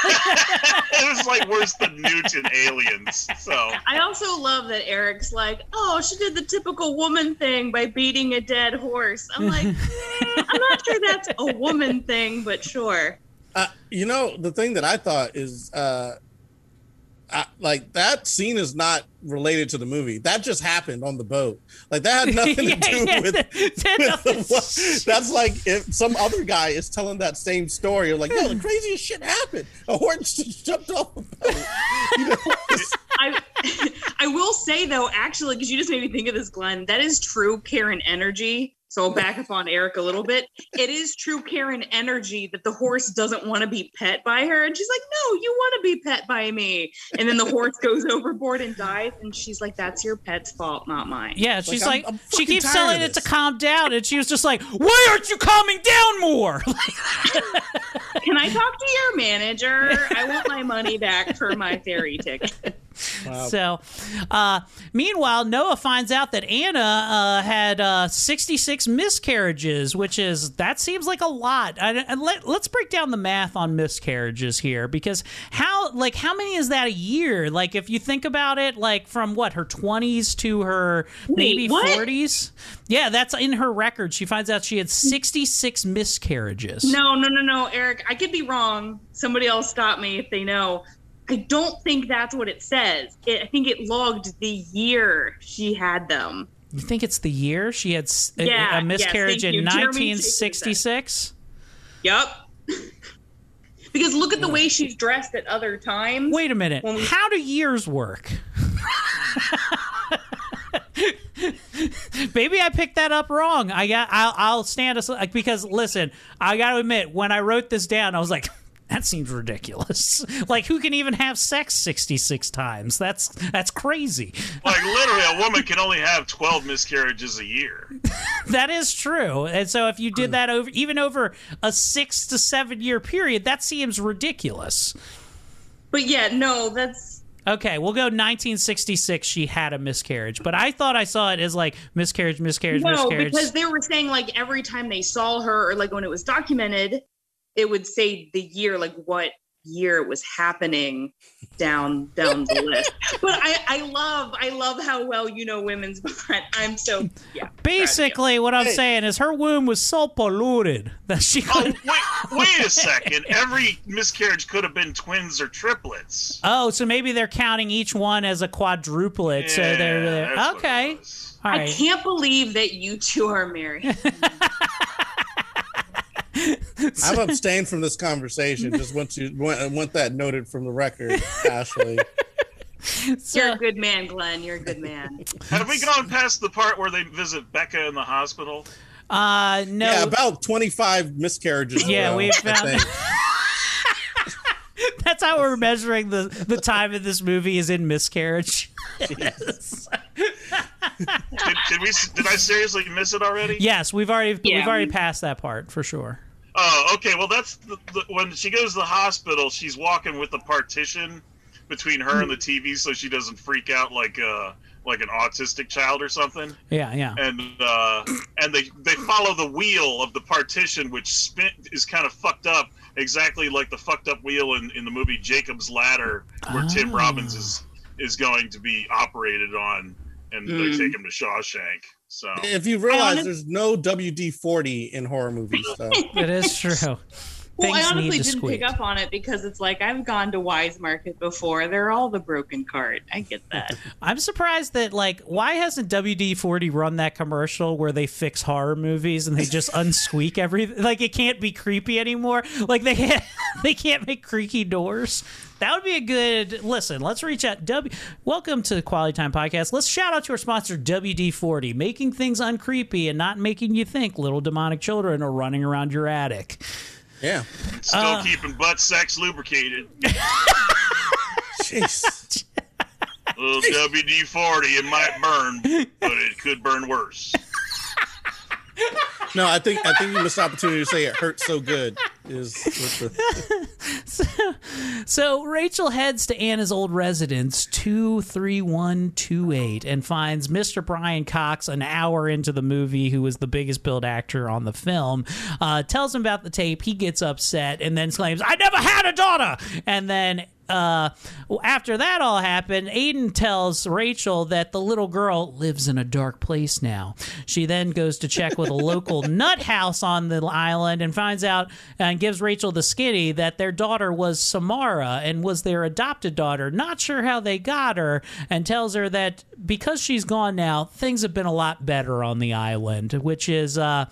<laughs> it was like worse than Newt and Aliens. So I also love that Eric's like, oh, she did the typical woman thing by beating a dead horse. I'm like, "Mm, <laughs> I'm not sure that's a woman thing, but sure. Uh, you know, the thing that I thought is, uh, I, like that scene is not related to the movie. That just happened on the boat. Like that had <laughs> nothing to do yeah, with. that- <laughs> that with <laughs> what- that's like if some other guy is telling that same story. You're like, yo, the craziest shit happened. A horse just jumped off the boat. You know, I I will say though, actually, because you just made me think of this, Glenn. That is true Karen energy. So I'll back up on Eric a little bit. It is true Karen energy that the horse doesn't want to be pet by her, and she's like, "No, you want to be pet by me." And then the horse goes <laughs> overboard and dies, and she's like, "That's your pet's fault, not mine." Yeah, she's I'm- like, I'm she keeps telling it to calm down, and she was just like, "Why aren't you calming down more?" <laughs> Can I talk to your manager? I want my money back for my ferry ticket. So, uh, meanwhile, Noah finds out that Anna uh, had uh, 66 miscarriages, which is that seems like a lot. I, and let, let's break down the math on miscarriages here because how like how many is that a year? Like if you think about it, like from what her 20s to her maybe what? 40s. Yeah, that's in her record. She finds out she had 66 miscarriages. No, no, no, no, Eric. I could be wrong. Somebody else stop me if they know. I don't think that's what it says. It, I think it logged the year she had them. You think it's the year she had a- Yeah, a, miscarriage thank in 1966? Yep. <laughs> because look at the way she's dressed at other times. Wait a minute. We- How do years work? <laughs> Maybe I picked that up wrong. I got. I'll, I'll stand aside because listen. I got to admit, when I wrote this down, I was like, "That seems ridiculous. <laughs> like, who can even have sex sixty-six times? That's that's crazy. like literally a woman can only have twelve miscarriages a year. <laughs> That is true. And so, if you did that over even over a six to seven year period, that seems ridiculous. But yeah, no, that's Okay, we'll go 1966. She had a miscarriage, but I thought I saw it as like miscarriage, miscarriage, no miscarriage. because they were saying like every time they saw her or like when it was documented, it would say the year, like what year it was happening down down the list. <laughs> But I I love I love how well you know women's butt. I'm so yeah. Basically, what I'm Hey. saying is her womb was so polluted that she Oh couldn't. wait, wait a <laughs> second. Every miscarriage could have been twins or triplets. Oh, so maybe they're counting each one as a quadruplet. so they're, Yeah, they're that's what it okay. was. I can't believe that you two are married. <laughs> <laughs> I've abstained from this conversation. Just want you want, want that noted from the record, Ashley. <laughs> You're a good man, Glenn. You're a good man. Have we gone past the part where they visit Becca in the hospital? Uh, no. Yeah, about twenty five miscarriages. Yeah, ago, we I found- think. <laughs> That's how we're measuring the the time of this movie is in miscarriage. Did, did we? Did I seriously miss it already? yes, we've already Yeah, we've already we- passed that part for sure. Oh, okay. Well, that's the, the, when she goes to the hospital. She's walking with the partition between her and the TV, so she doesn't freak out like uh like an autistic child or something. Yeah, yeah. And uh, and they they follow the wheel of the partition, which spin is kind of fucked up, exactly like the fucked up wheel in, in the movie Jacob's Ladder, where Tim Oh. Robbins is is going to be operated on and Mm. they take him to Shawshank. So If you realize there's no WD 40 in horror movies, so. <laughs> it is true. <laughs> Well, I Things need honestly didn't squeak. pick up on it because it's like I've gone to Wise Market before. They're all the broken cart. I get that. <laughs> I'm surprised that like why hasn't WD-40 run that commercial where they fix horror movies and they just unsqueak everything? Like it can't be creepy anymore. Like they can't, they can't make creaky doors. That would be a good listen. Let's reach out. W. Welcome to the Quality Time Podcast. Let's shout out to our sponsor WD-40, making things uncreepy and not making you think little demonic children are running around your attic. Yeah. still Uh, keeping butt sex lubricated. <laughs> Jeez. Little WD forty, it might burn, but it could burn worse. <laughs> No, I think I think you missed the opportunity to say it hurts so good. Is the, <laughs> So Rachel heads to Anna's old residence, 23128, and finds Mr. Brian Cox an hour into the movie, who was the biggest billed actor on the film. Uh, tells him about the tape. He gets upset and then claims, I never had a daughter. And then uh, after that all happened, Aiden tells Rachel that the little girl lives in a dark place now. She then goes to check with a local nut house on the island and finds out and gives Rachel the skinny that their daughter was Samara and was their adopted daughter. Not sure how they got her, and tells her that because she's gone now, things have been a lot better on the island, which is uh,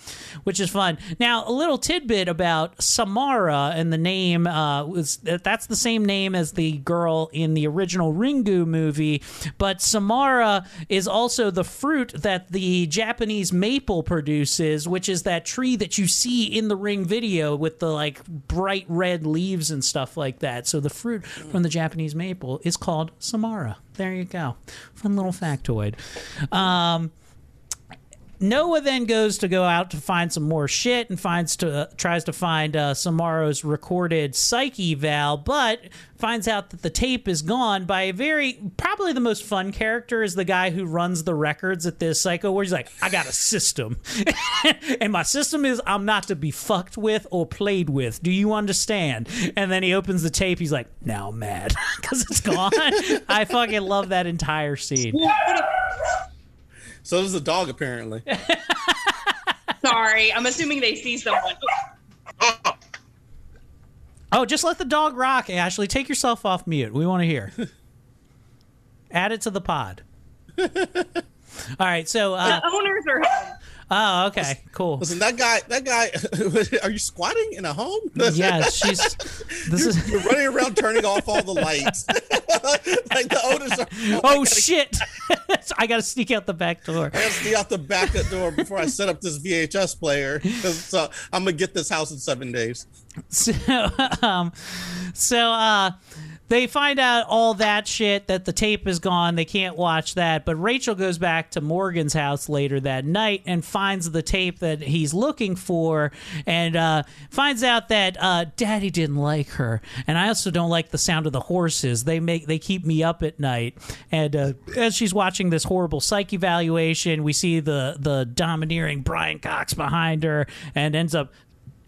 which is fun. Now, a little tidbit about Samara and the name uh, was that's the same name as the girl in the original Ringu movie, but Samara is also the fruit that the Japanese maple produces, which is that tree that you see in the Ring video with the like bright red leaves and stuff like that. So the fruit from the Japanese maple is called Samara. There you go. Fun little factoid. Um, Noah then goes to go out to find some more shit and finds to uh, tries to find uh, Samara's recorded psych eval, but finds out that the tape is gone by a very probably the most fun character is the guy who runs the records at this psycho where he's like, I got a system, <laughs> and my system is I'm not to be fucked with or played with. Do you understand? And then he opens the tape. He's like, now I'm mad <laughs> because it's gone. <laughs> I fucking love that entire scene. So does the dog apparently. <laughs> Sorry, I'm assuming they see someone. Oh, just let the dog rock, Ashley. Take yourself off mute. We want to hear. <laughs> Add it to the pod. <laughs> All right, so uh, the owners are home. Oh, okay, cool. Listen, that guy, that guy, <laughs> are you squatting in a home? Yes, <laughs> she's. This you're, is. you're running around turning off all the lights. <laughs> like the owners are. Oh shit! I got to sneak out the back door. I gotta stay out the back door before I set up this VHS player because uh, I'm gonna get this house in seven days. So, um, so uh, they find out all that shit that the tape is gone. They can't watch that. But Rachel goes back to Morgan's house later that night and finds the tape that he's looking for, and uh, finds out that uh, Daddy didn't like her, and I also don't like the sound of the horses. They make they keep me up at night. And uh, as she's watching this horrible psych evaluation, we see the the domineering Brian Cox behind her, and ends up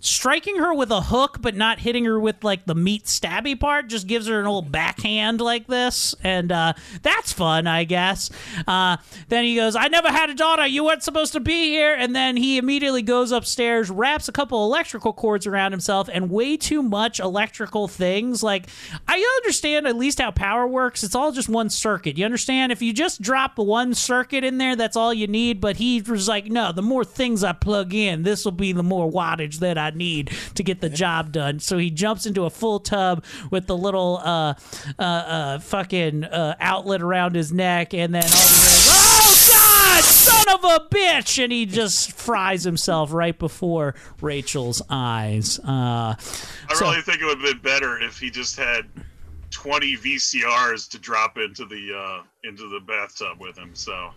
striking her with a hook but not hitting her with like the meat stabby part just gives her an old backhand like this and uh, that's fun i guess. Uh, then he goes i never had a daughter. You weren't supposed to be here. And then he immediately goes upstairs wraps a couple electrical cords around himself and way too much electrical things. Like i understand at least how power works. It's all just one circuit. You understand? If you just drop one circuit in there that's all you need. But he was like no the more things i plug in this will be the more wattage that i need to get the job done. So he jumps into a full tub with the little uh uh, uh fucking uh, outlet around his neck. And then all the oh god son of a bitch. And he just fries himself right before rachel's eyes. Uh I so- really think it would have been better if he just had 20 VCRs to drop into the uh, into the bathtub with him. So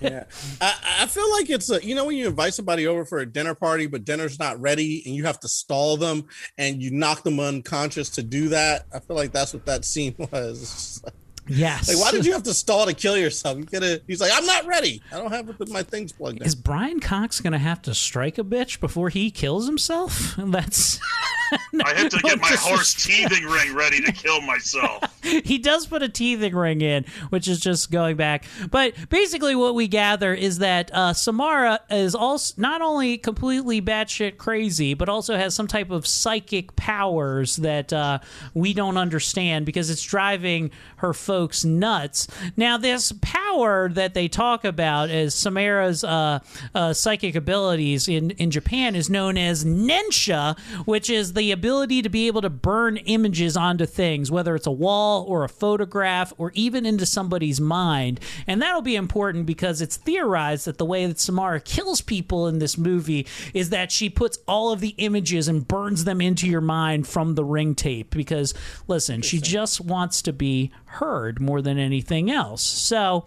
yeah, I, I feel like it's a you know when you invite somebody over for a dinner party, but dinner's not ready, and you have to stall them, and you knock them unconscious to do that. I feel like that's what that scene <laughs> was. It's Yes. Like, why did you have to stall to kill yourself? You could have. He's like, I'm not ready. I don't have to put my things plugged in. Is Brian Cox gonna have to strike a bitch before he kills himself? <laughs> That's <laughs> I have to get my horse teething ring ready to kill myself. <laughs> he does put a teething ring in, which is just going back. But basically, what we gather is that uh, Samara is also not only completely batshit crazy, but also has some type of psychic powers that uh, we don't understand because it's driving her folks nuts. Now, this power that they talk about as Samara's uh, uh, psychic abilities in, in Japan is known as Nensha, which is the ability to be able to burn images onto things, whether it's a wall or a photograph or even into somebody's mind. And that'll be important because it's theorized that the way that Samara kills people in this movie is that she puts all of the images and burns them into your mind from the ring tape. Because, listen, she just wants to be heard more than anything else. So.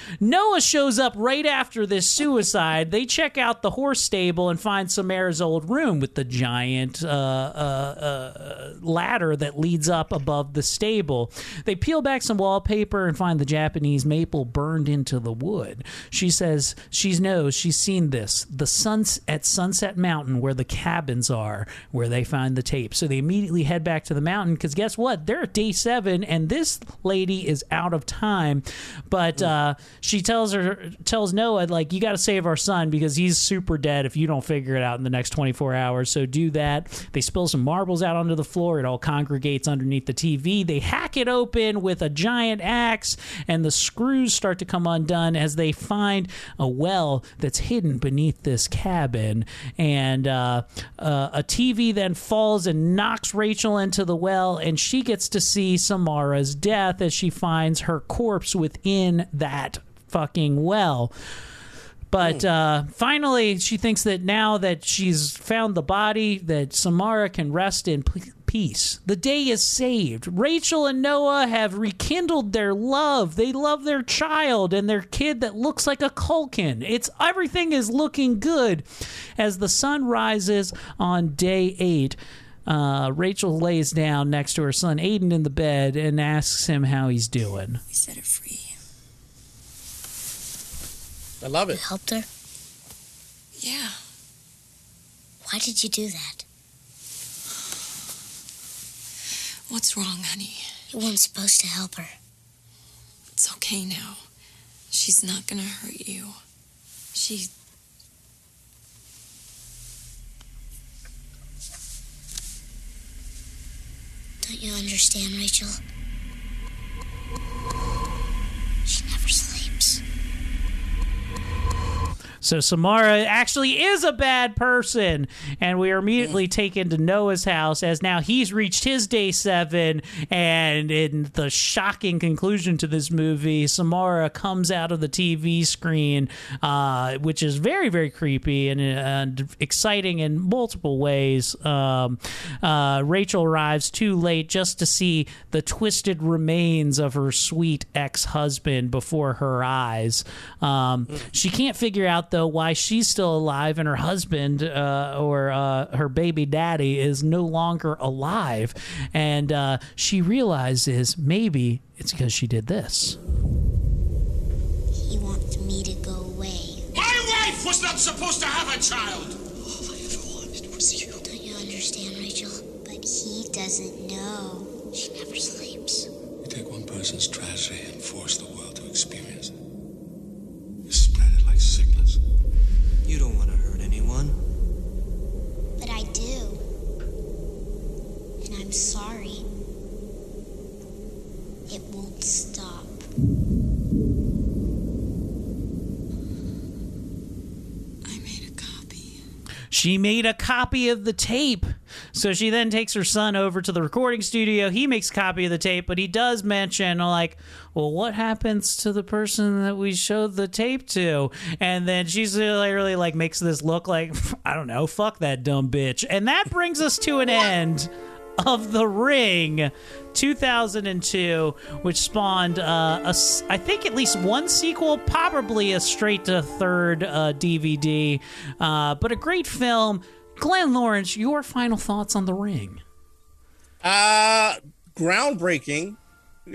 Noah shows up right after this suicide. They check out the horse stable and find Samara's old room with the giant uh, uh, uh, ladder that leads up above the stable. They peel back some wallpaper and find the Japanese maple burned into the wood. She says she knows she's seen this. The suns at Sunset Mountain, where the cabins are, where they find the tape. So they immediately head back to the mountain because guess what? They're at day seven, and this lady is out of time. But uh, she tells her tells Noah like you got to save our son because he's super dead if you don't figure it out in the next 24 hours. So do that. They spill some marbles out onto the floor. It all congregates underneath the TV. They hack it open with a giant axe, and the screws start to come undone as they find a well that's hidden beneath this cabin. And uh, uh, a TV then falls and knocks Rachel into the well, and she gets to see Samara's death as she finds her corpse within that fucking well. But uh, finally, she thinks that now that she's found the body, that Samara can rest in p- peace. The day is saved. Rachel and Noah have rekindled their love. They love their child and their kid that looks like a Culkin. It's everything is looking good as the sun rises on day eight. Uh, Rachel lays down next to her son Aiden in the bed and asks him how he's doing. We set her free. I love it. You it. helped her? Yeah. Why did you do that? What's wrong, honey? You weren't supposed to help her. It's okay now. She's not gonna hurt you. She. Don't you understand, Rachel? She never sleeps. So Samara actually is a bad person, and we are immediately taken to Noah's house as now he's reached his day seven. And in the shocking conclusion to this movie, Samara comes out of the TV screen, uh, which is very very creepy and, and exciting in multiple ways. Um, uh, Rachel arrives too late just to see the twisted remains of her sweet ex-husband before her eyes. Um, she can't figure out though why she's still alive and her husband uh, or uh, her baby daddy is no longer alive, and uh, she realizes maybe it's because she did this. He wants me to go away. My wife was not supposed to have a child. All I ever wanted was you. Don't you understand, Rachel? But he doesn't know. She never sleeps. You take one person's tragedy and force the world to experience it. You spread it like sickness. You don't want to hurt anyone. But I do. And I'm sorry. It won't stop. She made a copy of the tape. So she then takes her son over to the recording studio. He makes a copy of the tape, but he does mention, like, well, what happens to the person that we showed the tape to? And then she's literally like makes this look like, <laughs> I don't know, fuck that dumb bitch. And that brings us to an end of The Ring 2002, which spawned, uh, a I think, at least one sequel, probably a straight to third uh, DVD, uh, but a great film. Glenn Lawrence, your final thoughts on The Ring? Uh, groundbreaking.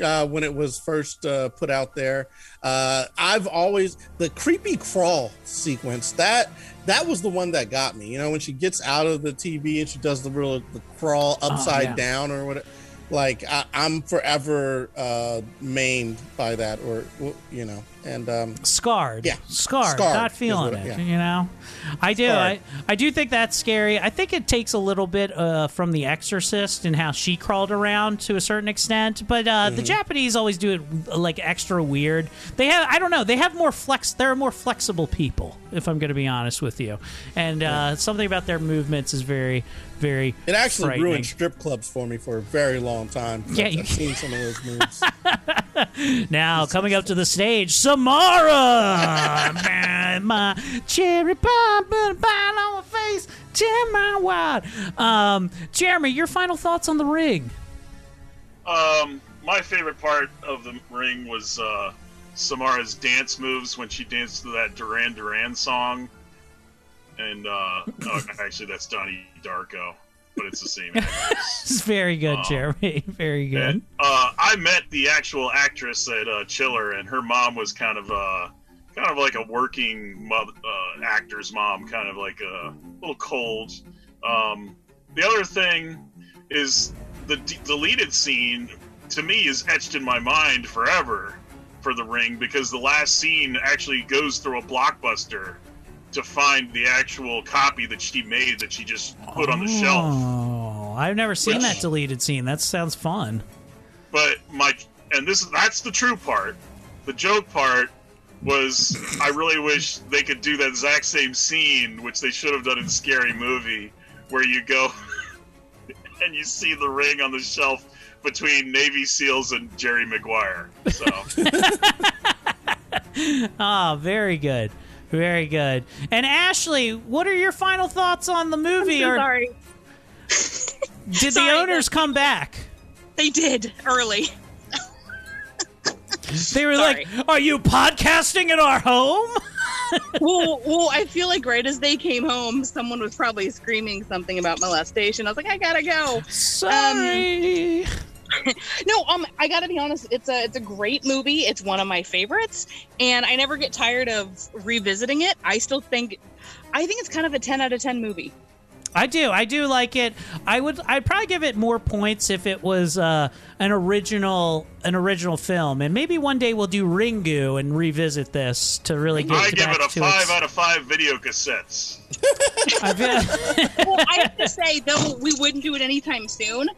uh, when it was first uh, put out there. Uh, I've always the creepy crawl sequence that that was the one that got me. You know, when she gets out of the TV and she does the real the crawl upside yeah. down or whatever. Like I, I'm forever uh, maimed by that, or you know, and um, scarred. Yeah, scarred. Scarred Not feeling it. yeah. You know, I do. Scarred. I I do think that's scary. I think it takes a little bit uh, from The Exorcist and how she crawled around to a certain extent, but uh, the Mhm. Japanese always do it like extra weird. They have. I don't know. They have more flex. They're more flexible people, if I'm going to be honest with you. And uh, something about their movements is very, very. It actually ruined strip clubs for me for a very long time. Yeah, I've seen some of those moves. <laughs> <laughs> Now coming up to the stage, Samara, <laughs> Man, my cherry pie, put a pie on my face, tear my wide. Um, Jeremy, your final thoughts on the ring? Um, my favorite part of the ring was uh, Samara's dance moves when she danced to that Duran Duran song. And uh, oh, <laughs> actually, that's Donnie Darko, but it's the same. actress. <laughs> It's very good, Um, Jeremy. <laughs> Very good. And, uh, I met the actual actress at uh, Chiller, and her mom was kind of uh, kind of like a working mother, uh, actor's mom, kind of like a little cold. Um, the other thing is the d- deleted scene to me is etched in my mind forever for the ring because the last scene actually goes through a blockbuster to find the actual copy that she made that she just put on the shelf. Oh, I've never seen Which- that deleted scene. That sounds fun. but my and this that's the true part the joke part was i really wish they could do that exact same scene which they should have done in scary movie where you go <laughs> and you see the ring on the shelf between navy seals and jerry maguire so <laughs> Ah, very good. Very good. And Ashley, what are your final thoughts on the movie? so or sorry. <laughs> did the owners come back? They did early. They were like, "Are you podcasting in our home?" <laughs> well, well, I feel like right as they came home, someone was probably screaming something about molestation. I was like, I gotta go. Sorry. Um, <laughs> no, um, I gotta be honest. It's a it's a great movie. It's one of my favorites, and I never get tired of revisiting it. I still think, I think it's kind of a ten out of ten movie. I do. I do like it. I would. I'd probably give it more points if it was uh, an original, an original film, and maybe one day we'll do Ringu and revisit this to really get i give it a five its- out of five video cassettes <laughs> well, I have to say though, we wouldn't do it anytime soon.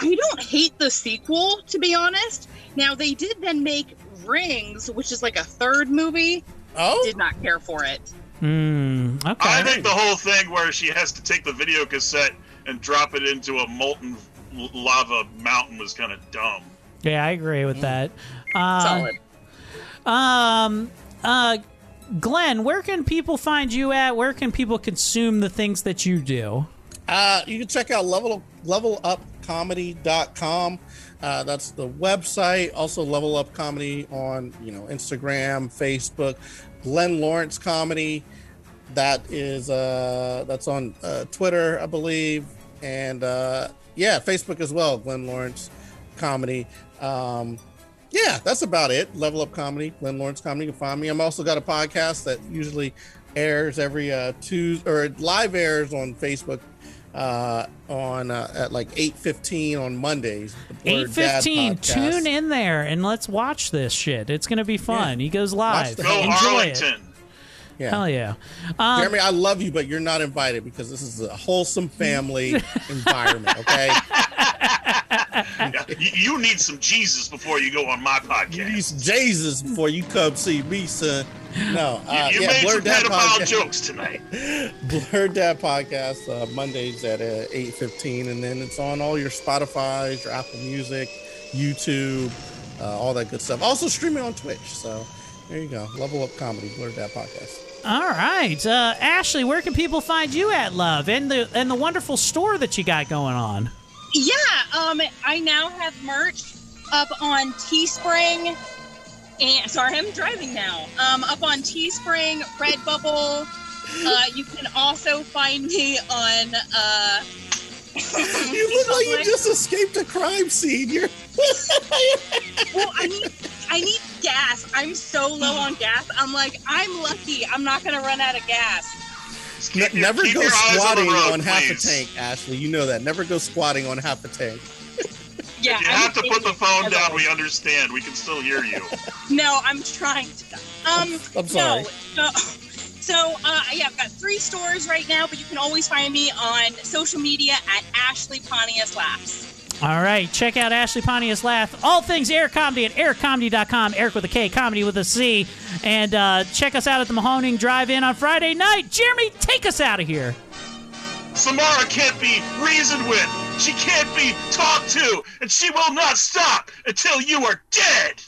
I don't hate the sequel, to be honest. Now they did then make Rings, which is like a third movie. Oh, did not care for it. Hmm. okay. i think the whole thing where she has to take the video cassette and drop it into a molten lava mountain was kind of dumb Yeah, I agree Mm. with that. Uh, Um, uh, Glenn, where can people find you at? Where can people consume the things that you do? Uh, you can check out level levelupcomedy.com. Uh, that's the website. Also, Level Up Comedy on you know Instagram, Facebook. Glenn Lawrence Comedy. That is uh, that's on uh, Twitter, I believe, and uh, yeah, Facebook as well. Glenn Lawrence Comedy. Um, yeah, that's about it. Level Up Comedy, Glenn Lawrence Comedy. You can find me. I'm also got a podcast that usually airs every uh Tuesday or live airs on Facebook uh on uh, at like 8:15 on Mondays. the Blur Eight fifteen. Tune in there and let's watch this shit. It's gonna be fun. He goes live. the- Go Enjoy it. Arlington. Yeah. Hell yeah. Um, Jeremy, I love you, but you're not invited because this is a wholesome family <laughs> environment. Okay, Yeah, you, you need some Jesus before you go on my podcast. you need some Jesus before you come see me, son. No, uh, you you yeah, made Blur some Dad pedophile podcast. jokes tonight. <laughs> Blur Dad podcast uh, Mondays at uh, eight fifteen, and then it's on all your Spotify's, your Apple Music, YouTube, uh, all that good stuff. Also streaming on Twitch. So there you go. Level Up Comedy, Blur Dad podcast. All right, uh, Ashley, where can people find you at, love, and the and the wonderful store that you got going on? Yeah, um, I now have merch up on Teespring. And sorry, I'm driving now. Um, up on Teespring, Redbubble. Uh, you can also find me on. Uh, <laughs> You look like you just escaped a crime scene. You're <laughs> well, I need I need gas. I'm so low on gas. I'm like, I'm lucky. I'm not gonna run out of gas. Ne- never keep go your eyes on squatting road, on half a tank, Ashley. You know that. Never go squatting on half a tank. Yeah, you I'm have to put the phone as down. always. We understand. We can still hear you. <laughs> No, I'm trying to. Um, I'm sorry. No, so, so uh, yeah, I've got three stores right now, but you can always find me on social media at Ashley Pontius Laughs. All right, check out Ashley Pontius Laugh. All things air comedy at aircomedy.com. Eric with a K, comedy with a C. And uh, check us out at the Mahoning Drive In on Friday night. Jeremy, take us out of here. Samara can't be reasoned with. She can't be talked to, and she will not stop until you are dead.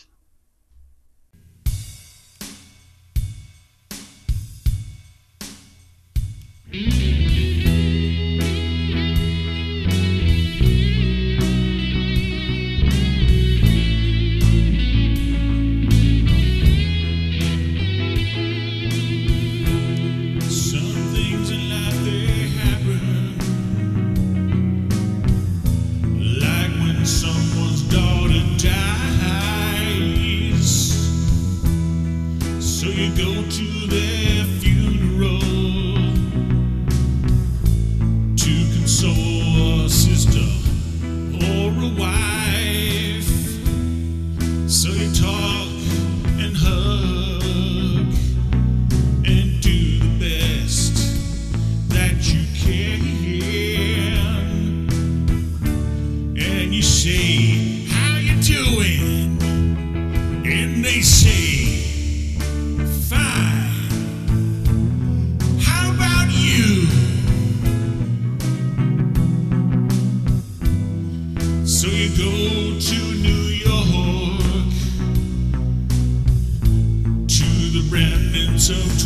To